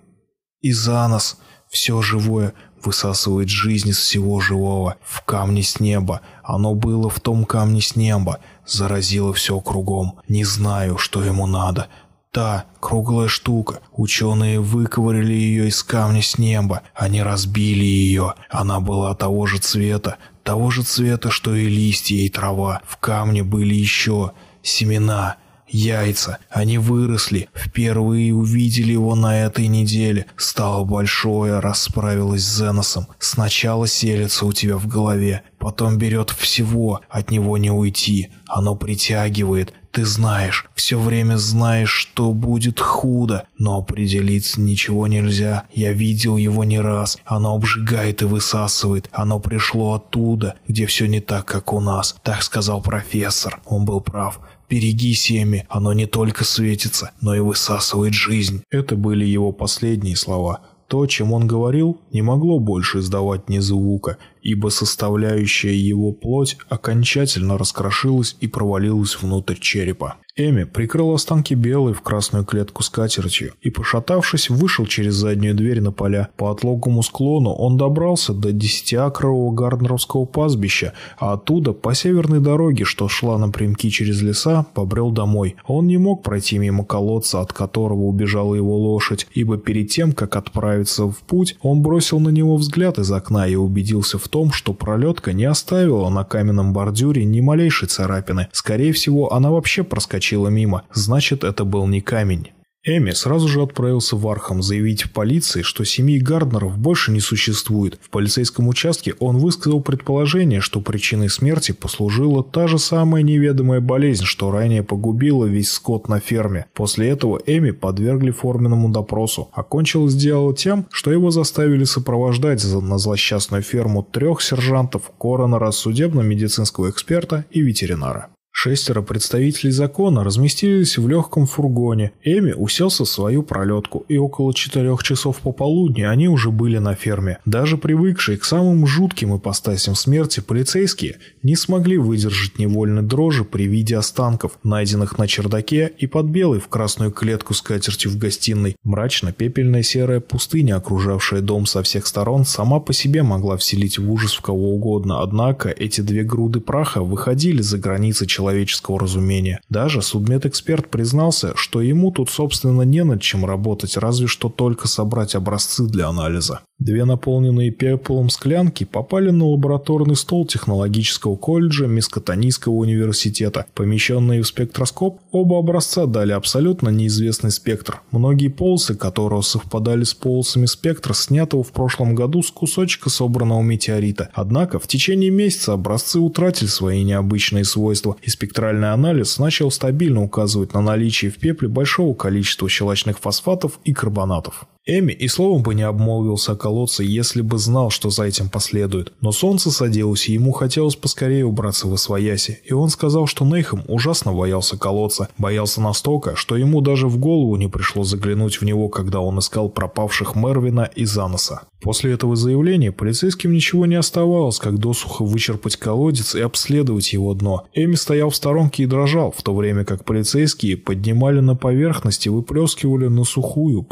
и Занос, все живое, высасывает жизнь из всего живого, в камне с неба, оно было в том камне с неба, заразило все кругом. Не знаю, что ему надо. Та, круглая штука. Ученые выковырили ее из камня с неба. Они разбили ее. Она была того же цвета. Того же цвета, что и листья и трава. В камне были еще семена. Яйца. Они выросли. Впервые увидели его на этой неделе. Стало большое, расправилось с Зеносом. Сначала селится у тебя в голове. Потом берет всего. От него не уйти. Оно притягивает. Ты знаешь, все время знаешь, что будет худо, но определиться ничего нельзя. Я видел его не раз. Оно обжигает и высасывает. Оно пришло оттуда, где все не так, как у нас. Так сказал профессор. Он был прав. «Берегись, Эми, оно не только светится, но и высасывает жизнь». Это были его последние слова. То, чем он говорил, не могло больше издавать ни звука, ибо составляющая его плоть окончательно раскрошилась и провалилась внутрь черепа. Эми прикрыл останки белой в красную клетку скатертью и, пошатавшись, вышел через заднюю дверь на поля. По отлогому склону он добрался до десятиакрового гарднеровского пастбища, а оттуда по северной дороге, что шла напрямки через леса, побрел домой. Он не мог пройти мимо колодца, от которого убежала его лошадь, ибо перед тем, как отправиться в путь, он бросил на него взгляд из окна и убедился в том, что пролетка не оставила на каменном бордюре ни малейшей царапины. Скорее всего, она вообще проскочила проскочила мимо, значит, это был не камень. Эми сразу же отправился в Архам заявить в полиции, что семьи Гарднеров больше не существует. В полицейском участке он высказал предположение, что причиной смерти послужила та же самая неведомая болезнь, что ранее погубила весь скот на ферме. После этого Эми подвергли форменному допросу. Окончилось дело тем, что его заставили сопровождать на злосчастную ферму трех сержантов, коронера, судебно-медицинского эксперта и ветеринара. Шестеро представителей закона разместились в легком фургоне. Эми уселся в свою пролетку, и около четырех часов пополудни они уже были на ферме. Даже привыкшие к самым жутким ипостасям смерти полицейские не смогли выдержать невольной дрожи при виде останков, найденных на чердаке и под белой в красную клетку с катертью в гостиной. Мрачно-пепельная серая пустыня, окружавшая дом со всех сторон, сама по себе могла вселить в ужас в кого угодно, однако эти две груды праха выходили за границы человека человеческого разумения. Даже судмедэксперт признался, что ему тут собственно не над чем работать, разве что только собрать образцы для анализа. Две наполненные пеплом склянки попали на лабораторный стол технологического колледжа Мискотонийского университета. Помещенные в спектроскоп, оба образца дали абсолютно неизвестный спектр, многие полосы которого совпадали с полосами спектра, снятого в прошлом году с кусочка собранного метеорита. Однако в течение месяца образцы утратили свои необычные свойства, и спектральный анализ начал стабильно указывать на наличие в пепле большого количества щелочных фосфатов и карбонатов. Эми и словом бы не обмолвился о колодце, если бы знал, что за этим последует. Но солнце садилось, и ему хотелось поскорее убраться в Освояси, и он сказал, что Нейхам ужасно боялся колодца, боялся настолько, что ему даже в голову не пришло заглянуть в него, когда он искал пропавших Мервина и Заноса. После этого заявления полицейским ничего не оставалось, как досуха вычерпать колодец и обследовать его дно. Эми стоял в сторонке и дрожал, в то время как полицейские поднимали на поверхность и выплескивали на сухую,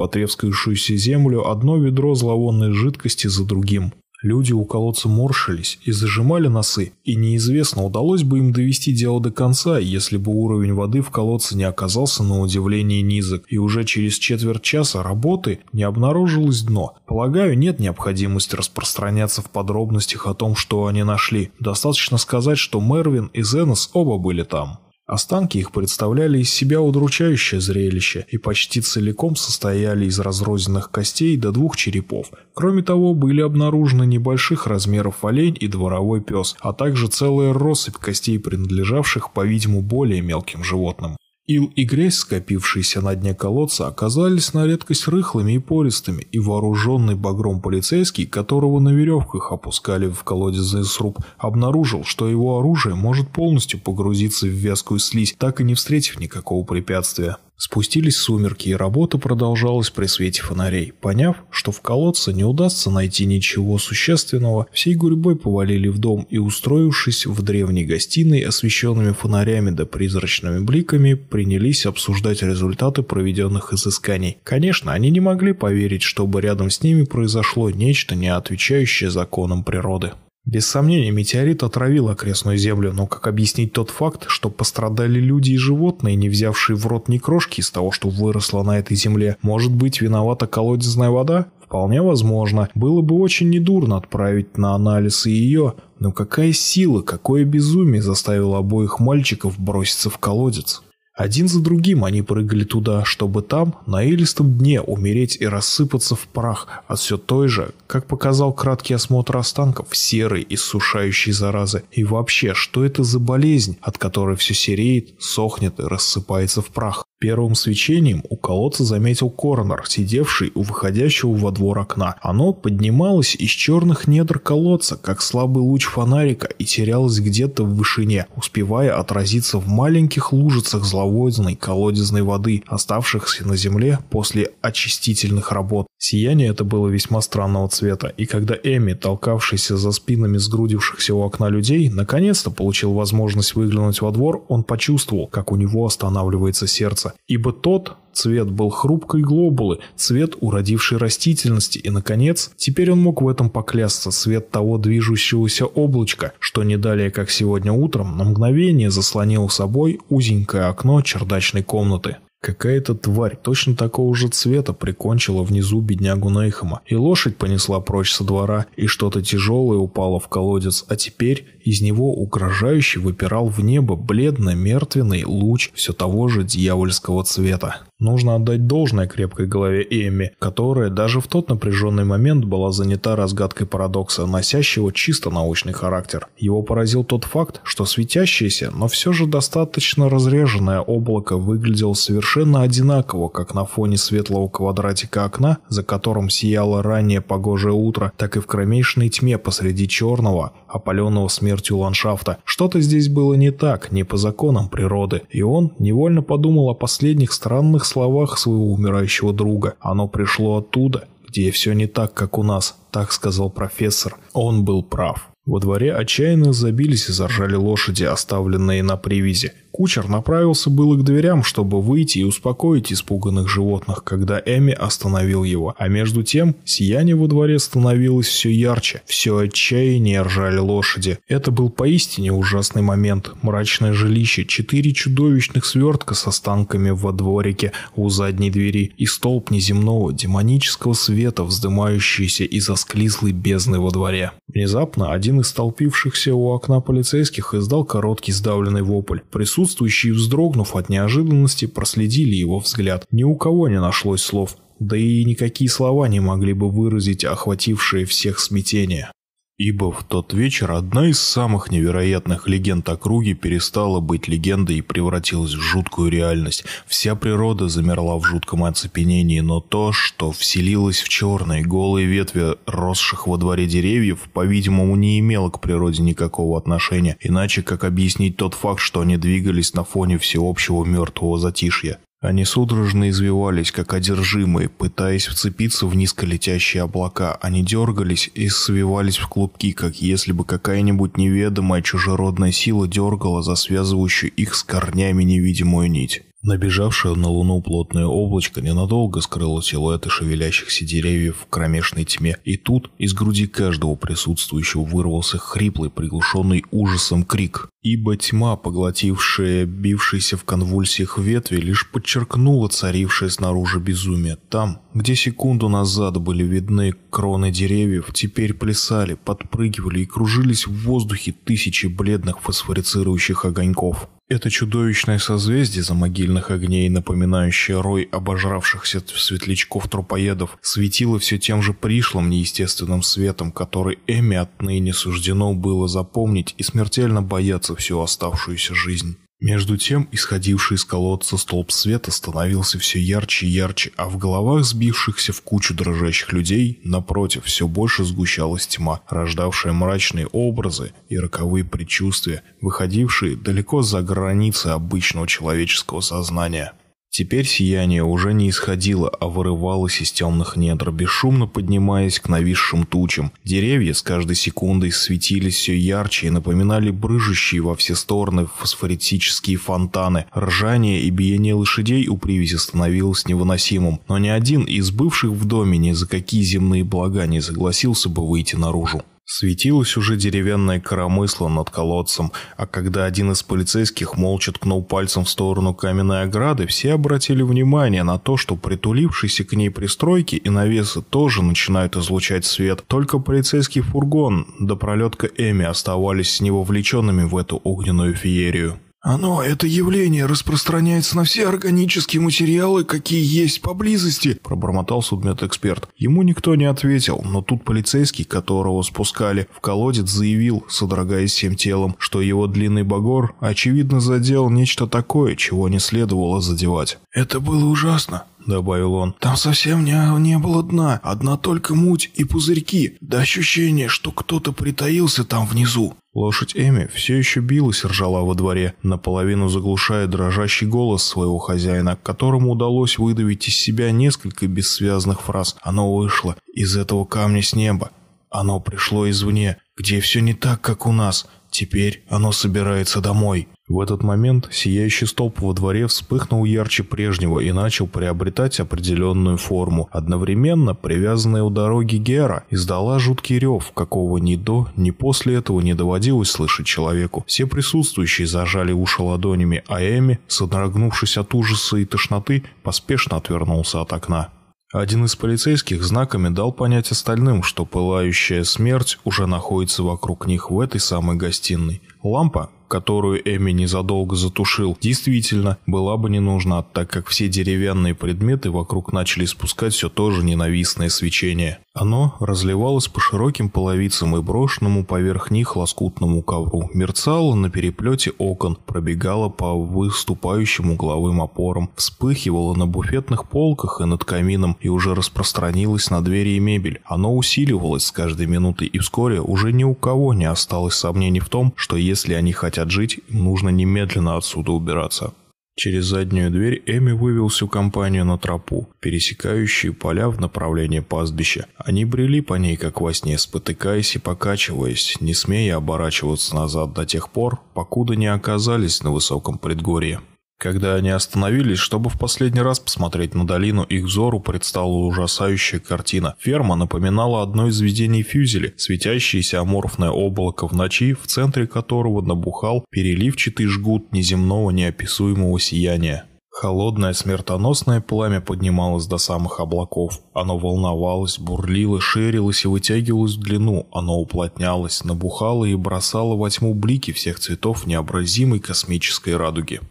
потрескавшуюся землю одно ведро зловонной жидкости за другим. Люди у колодца морщились и зажимали носы, и неизвестно, удалось бы им довести дело до конца, если бы уровень воды в колодце не оказался на удивление низок, и уже через четверть часа работы не обнаружилось дно. Полагаю, нет необходимости распространяться в подробностях о том, что они нашли. Достаточно сказать, что Мервин и Зенос оба были там. Останки их представляли из себя удручающее зрелище и почти целиком состояли из разрозненных костей до двух черепов. Кроме того, были обнаружены небольших размеров олень и дворовой пес, а также целая россыпь костей, принадлежавших, по-видимому, более мелким животным. Ил и грязь, скопившиеся на дне колодца, оказались на редкость рыхлыми и пористыми, и вооруженный багром полицейский, которого на веревках опускали в колодец за сруб, обнаружил, что его оружие может полностью погрузиться в вязкую слизь, так и не встретив никакого препятствия. Спустились сумерки, и работа продолжалась при свете фонарей. Поняв, что в колодце не удастся найти ничего существенного, всей гурьбой повалили в дом и, устроившись в древней гостиной, освещенными фонарями да призрачными бликами, принялись обсуждать результаты проведенных изысканий. Конечно, они не могли поверить, чтобы рядом с ними произошло нечто, не отвечающее законам природы. Без сомнения, метеорит отравил окрестную землю, но как объяснить тот факт, что пострадали люди и животные, не взявшие в рот ни крошки из того, что выросло на этой земле? Может быть, виновата колодезная вода? Вполне возможно. Было бы очень недурно отправить на анализ и ее, но какая сила, какое безумие заставило обоих мальчиков броситься в колодец? Один за другим они прыгали туда, чтобы там, на илистом дне, умереть и рассыпаться в прах от все той же, как показал краткий осмотр останков, серой, иссушающей заразы. И вообще, что это за болезнь, от которой все сереет, сохнет и рассыпается в прах? Первым свечением у колодца заметил коронер, сидевший у выходящего во двор окна. Оно поднималось из черных недр колодца, как слабый луч фонарика, и терялось где-то в вышине, успевая отразиться в маленьких лужицах зловозной колодезной воды, оставшихся на земле после очистительных работ. Сияние это было весьма странного цвета, и когда Эми, толкавшийся за спинами сгрудившихся у окна людей, наконец-то получил возможность выглянуть во двор, он почувствовал, как у него останавливается сердце, ибо тот цвет был хрупкой глобулы, цвет уродившей растительности, и, наконец, теперь он мог в этом поклясться, цвет того движущегося облачка, что не далее, как сегодня утром, на мгновение заслонил собой узенькое окно чердачной комнаты. Какая-то тварь точно такого же цвета прикончила внизу беднягу Нейхама, и лошадь понесла прочь со двора, и что-то тяжелое упало в колодец, а теперь из него угрожающе выпирал в небо бледно-мертвенный луч все того же дьявольского цвета. Нужно отдать должное крепкой голове Эмми, которая даже в тот напряженный момент была занята разгадкой парадокса, носящего чисто научный характер. Его поразил тот факт, что светящееся, но все же достаточно разреженное облако выглядело совершенно одинаково, как на фоне светлого квадратика окна, за которым сияло раннее погожее утро, так и в кромешной тьме посреди черного, опаленного смертью ландшафта. Что-то здесь было не так, не по законам природы, и он невольно подумал о последних странных словах своего умирающего друга. Оно пришло оттуда, где все не так, как у нас, так сказал профессор. Он был прав. Во дворе отчаянно забились и заржали лошади, оставленные на привязи. Кучер направился было к дверям, чтобы выйти и успокоить испуганных животных, когда Эми остановил его. А между тем, сияние во дворе становилось все ярче, все отчаяние ржали лошади. Это был поистине ужасный момент. Мрачное жилище, четыре чудовищных свертка с останками во дворике у задней двери и столб неземного демонического света, вздымающийся из осклизлой бездны во дворе. Внезапно один из столпившихся у окна полицейских издал короткий сдавленный вопль. Присутствие Присутствующие, вздрогнув от неожиданности, проследили его взгляд. Ни у кого не нашлось слов, да и никакие слова не могли бы выразить охватившее всех смятение. Ибо в тот вечер одна из самых невероятных легенд округи перестала быть легендой и превратилась в жуткую реальность. Вся природа замерла в жутком оцепенении, но то, что вселилось в черные голые ветви росших во дворе деревьев, по-видимому, не имело к природе никакого отношения, иначе как объяснить тот факт, что они двигались на фоне всеобщего мертвого затишья. Они судорожно извивались, как одержимые, пытаясь вцепиться в низколетящие облака. Они дергались и свивались в клубки, как если бы какая-нибудь неведомая чужеродная сила дергала за связывающую их с корнями невидимую нить. Набежавшее на луну плотное облачко ненадолго скрыло силуэты шевелящихся деревьев в кромешной тьме, и тут из груди каждого присутствующего вырвался хриплый, приглушенный ужасом крик. Ибо тьма, поглотившая бившиеся в конвульсиях ветви, лишь подчеркнула царившее снаружи безумие. Там, где секунду назад были видны кроны деревьев, теперь плясали, подпрыгивали и кружились в воздухе тысячи бледных фосфорицирующих огоньков. Это чудовищное созвездие за могильных огней, напоминающее рой обожравшихся светлячков-трупоедов, светило все тем же пришлым неестественным светом, который Эми отныне суждено было запомнить и смертельно бояться всю оставшуюся жизнь. Между тем, исходивший из колодца столб света становился все ярче и ярче, а в головах сбившихся в кучу дрожащих людей, напротив, все больше сгущалась тьма, рождавшая мрачные образы и роковые предчувствия, выходившие далеко за границы обычного человеческого сознания. Теперь сияние уже не исходило, а вырывалось из темных недр, бесшумно поднимаясь к нависшим тучам. Деревья с каждой секундой светились все ярче и напоминали брыжущие во все стороны фосфоритические фонтаны. Ржание и биение лошадей у привязи становилось невыносимым, но ни один из бывших в доме ни за какие земные блага не согласился бы выйти наружу. Светилось уже деревянное коромысло над колодцем, а когда один из полицейских молча ткнул пальцем в сторону каменной ограды, все обратили внимание на то, что притулившиеся к ней пристройки и навесы тоже начинают излучать свет. Только полицейский фургон да пролетка Эми оставались невовлеченными в эту огненную феерию. «Оно, это явление, распространяется на все органические материалы, какие есть поблизости», – пробормотал судмедэксперт. Ему никто не ответил, но тут полицейский, которого спускали в колодец, заявил, содрогаясь всем телом, что его длинный багор, очевидно, задел нечто такое, чего не следовало задевать. «Это было ужасно», — добавил он. «Там совсем не, не было дна, одна только муть и пузырьки, да ощущение, что кто-то притаился там внизу». Лошадь Эми все еще билась и ржала во дворе, наполовину заглушая дрожащий голос своего хозяина, которому удалось выдавить из себя несколько бессвязных фраз. Оно вышло из этого камня с неба. Оно пришло извне, где все не так, как у нас. Теперь оно собирается домой. В этот момент сияющий столб во дворе вспыхнул ярче прежнего и начал приобретать определенную форму. Одновременно привязанная у дороги Гера издала жуткий рев, какого ни до, ни после этого не доводилось слышать человеку. Все присутствующие зажали уши ладонями, а Эми, содрогнувшись от ужаса и тошноты, поспешно отвернулся от окна. Один из полицейских знаками дал понять остальным, что пылающая смерть уже находится вокруг них в этой самой гостиной. Лампа, которую Эми незадолго затушил, действительно была бы не нужна, так как все деревянные предметы вокруг начали спускать все то же ненавистное свечение. Оно разливалось по широким половицам и брошенному поверх них лоскутному ковру, мерцало на переплете окон, пробегало по выступающим угловым опорам, вспыхивало на буфетных полках и над камином и уже распространилось на двери и мебель. Оно усиливалось с каждой минутой и вскоре уже ни у кого не осталось сомнений в том, что если они хотят жить, нужно немедленно отсюда убираться. Через заднюю дверь Эми вывел всю компанию на тропу, пересекающую поля в направлении пастбища. Они брели по ней, как во сне, спотыкаясь и покачиваясь, не смея оборачиваться назад до тех пор, покуда не оказались на высоком предгорье. Когда они остановились, чтобы в последний раз посмотреть на долину, их взору предстала ужасающая картина. Ферма напоминала одно из видений фюзеля, светящееся аморфное облако в ночи, в центре которого набухал переливчатый жгут неземного неописуемого сияния. Холодное смертоносное пламя поднималось до самых облаков. Оно волновалось, бурлило, ширилось и вытягивалось в длину. Оно уплотнялось, набухало и бросало во тьму блики всех цветов необразимой космической радуги.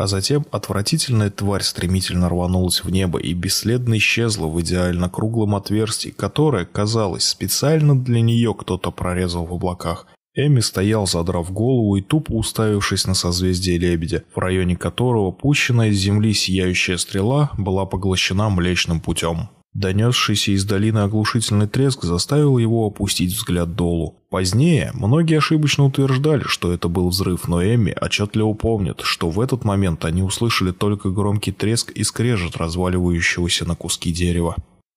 А затем отвратительная тварь стремительно рванулась в небо и бесследно исчезла в идеально круглом отверстии, которое, казалось, специально для нее кто-то прорезал в облаках. Эми стоял, задрав голову и тупо уставившись на созвездие Лебедя, в районе которого пущенная с земли сияющая стрела была поглощена Млечным путем. Донесшийся из долины оглушительный треск заставил его опустить взгляд долу. Позднее многие ошибочно утверждали, что это был взрыв, но Эми отчетливо помнит, что в этот момент они услышали только громкий треск и скрежет разваливающегося на куски дерева.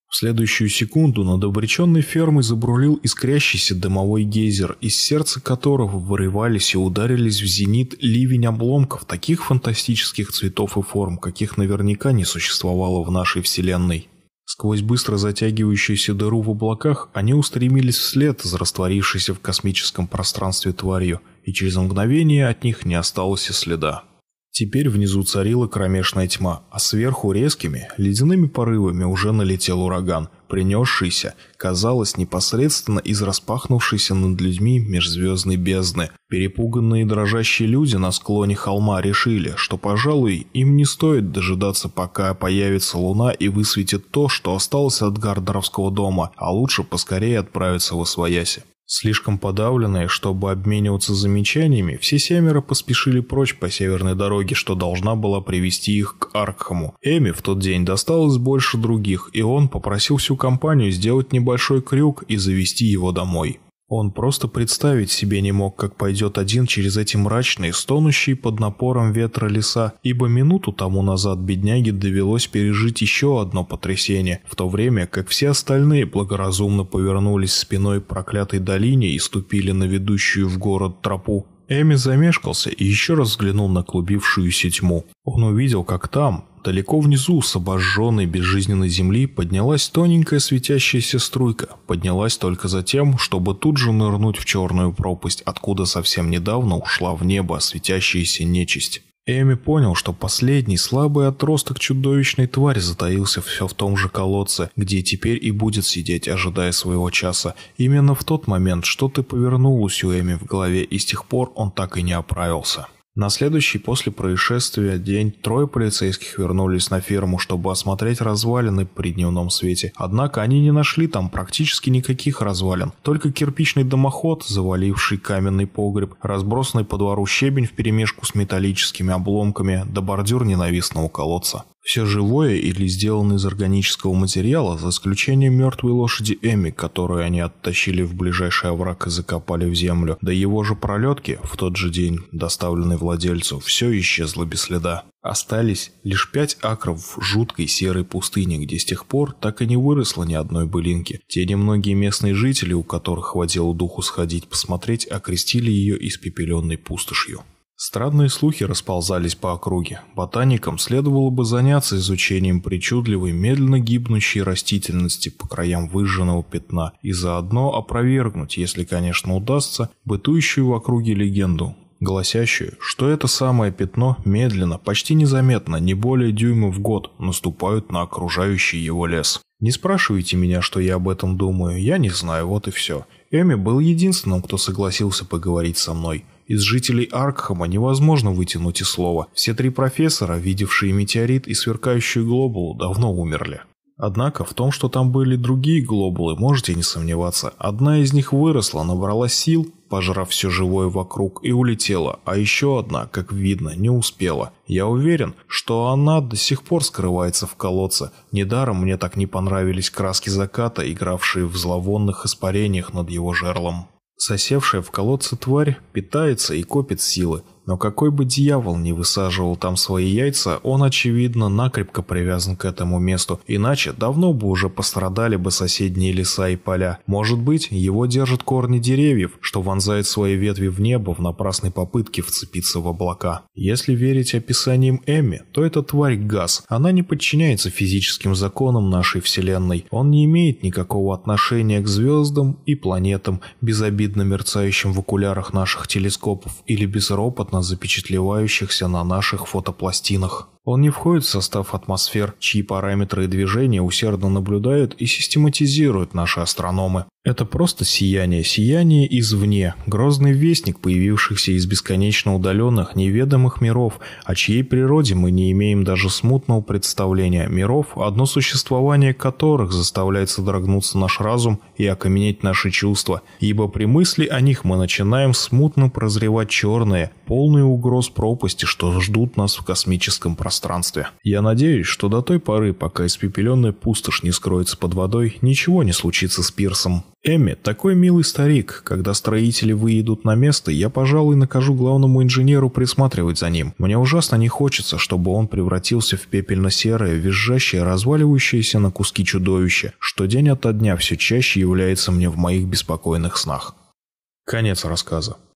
В следующую секунду над обреченной фермой забрулил искрящийся дымовой гейзер, из сердца которого вырывались и ударились в зенит ливень обломков таких фантастических цветов и форм, каких наверняка не существовало в нашей вселенной. Сквозь быстро затягивающуюся дыру в облаках они устремились вслед за растворившейся в космическом пространстве тварью, и через мгновение от них не осталось и следа. Теперь внизу царила кромешная тьма, а сверху резкими, ледяными порывами уже налетел ураган, принесшийся, казалось, непосредственно из распахнувшейся над людьми межзвездной бездны. Перепуганные и дрожащие люди на склоне холма решили, что, пожалуй, им не стоит дожидаться, пока появится луна и высветит то, что осталось от Гардеровского дома, а лучше поскорее отправиться в Освояси. Слишком подавленные, чтобы обмениваться замечаниями, все семеро поспешили прочь по северной дороге, что должна была привести их к Аркхаму. Эми в тот день досталось больше других, и он попросил всю компанию сделать небольшой крюк и завести его домой. Он просто представить себе не мог, как пойдет один через эти мрачные, стонущие под напором ветра леса, ибо минуту тому назад бедняге довелось пережить еще одно потрясение, в то время как все остальные благоразумно повернулись спиной проклятой долине и ступили на ведущую в город тропу. Эми замешкался и еще раз взглянул на клубившуюся тьму. Он увидел, как там, далеко внизу, с обожженной безжизненной земли, поднялась тоненькая светящаяся струйка. Поднялась только за тем, чтобы тут же нырнуть в черную пропасть, откуда совсем недавно ушла в небо светящаяся нечисть. Эми понял, что последний слабый отросток чудовищной твари затаился все в том же колодце, где теперь и будет сидеть, ожидая своего часа. Именно в тот момент что-то повернулось у Эми в голове, и с тех пор он так и не оправился. На следующий после происшествия день трое полицейских вернулись на ферму, чтобы осмотреть развалины при дневном свете. Однако они не нашли там практически никаких развалин, только кирпичный дымоход, заваливший каменный погреб, разбросанный по двору щебень вперемешку с металлическими обломками да бордюр ненавистного колодца. Все живое или сделано из органического материала, за исключением мертвой лошади Эми, которую они оттащили в ближайший овраг и закопали в землю, да его же пролетки, в тот же день доставленной владельцу, все исчезло без следа. Остались лишь пять акров жуткой серой пустыне, где с тех пор так и не выросло ни одной былинки. Те немногие местные жители, у которых хватило духу сходить посмотреть, окрестили ее испепеленной пустошью. Странные слухи расползались по округе. Ботаникам следовало бы заняться изучением причудливой, медленно гибнущей растительности по краям выжженного пятна и заодно опровергнуть, если, конечно, удастся, бытующую в округе легенду, гласящую, что это самое пятно медленно, почти незаметно, не более дюйма в год, наступают на окружающий его лес. Не спрашивайте меня, что я об этом думаю, я не знаю, вот и все. Эми был единственным, кто согласился поговорить со мной. Из жителей Аркхама невозможно вытянуть и слова. Все три профессора, видевшие метеорит и сверкающую глобулу, давно умерли. Однако в том, что там были другие глобулы, можете не сомневаться. Одна из них выросла, набрала сил, пожрав все живое вокруг, и улетела, а еще одна, как видно, не успела. Я уверен, что она до сих пор скрывается в колодце. Недаром мне так не понравились краски заката, игравшие в зловонных испарениях над его жерлом. Сосевшая в колодце тварь питается и копит силы, но какой бы дьявол ни высаживал там свои яйца, он, очевидно, накрепко привязан к этому месту, иначе давно бы уже пострадали бы соседние леса и поля. Может быть, его держат корни деревьев, что вонзают свои ветви в небо в напрасной попытке вцепиться в облака. Если верить описаниям Эмми, то эта тварь газ. Она не подчиняется физическим законам нашей Вселенной. Он не имеет никакого отношения к звездам и планетам, безобидно мерцающим в окулярах наших телескопов или безропотно аккуратно запечатлевающихся на наших фотопластинах. Он не входит в состав атмосфер, чьи параметры и движения усердно наблюдают и систематизируют наши астрономы. Это просто сияние, сияние извне, грозный вестник, появившийся из бесконечно удаленных, неведомых миров, о чьей природе мы не имеем даже смутного представления. Миров, одно существование которых заставляет содрогнуться наш разум и окаменеть наши чувства, ибо при мысли о них мы начинаем смутно прозревать черные, полные угроз пропасти, что ждут нас в космическом пространстве. Я надеюсь, что до той поры, пока испепеленная пустошь не скроется под водой, ничего не случится с пирсом. Эмми такой милый старик. Когда строители выедут на место, я, пожалуй, накажу главному инженеру присматривать за ним. Мне ужасно не хочется, чтобы он превратился в пепельно-серое, визжащее, разваливающееся на куски чудовище, что день ото дня все чаще является мне в моих беспокойных снах. Конец рассказа.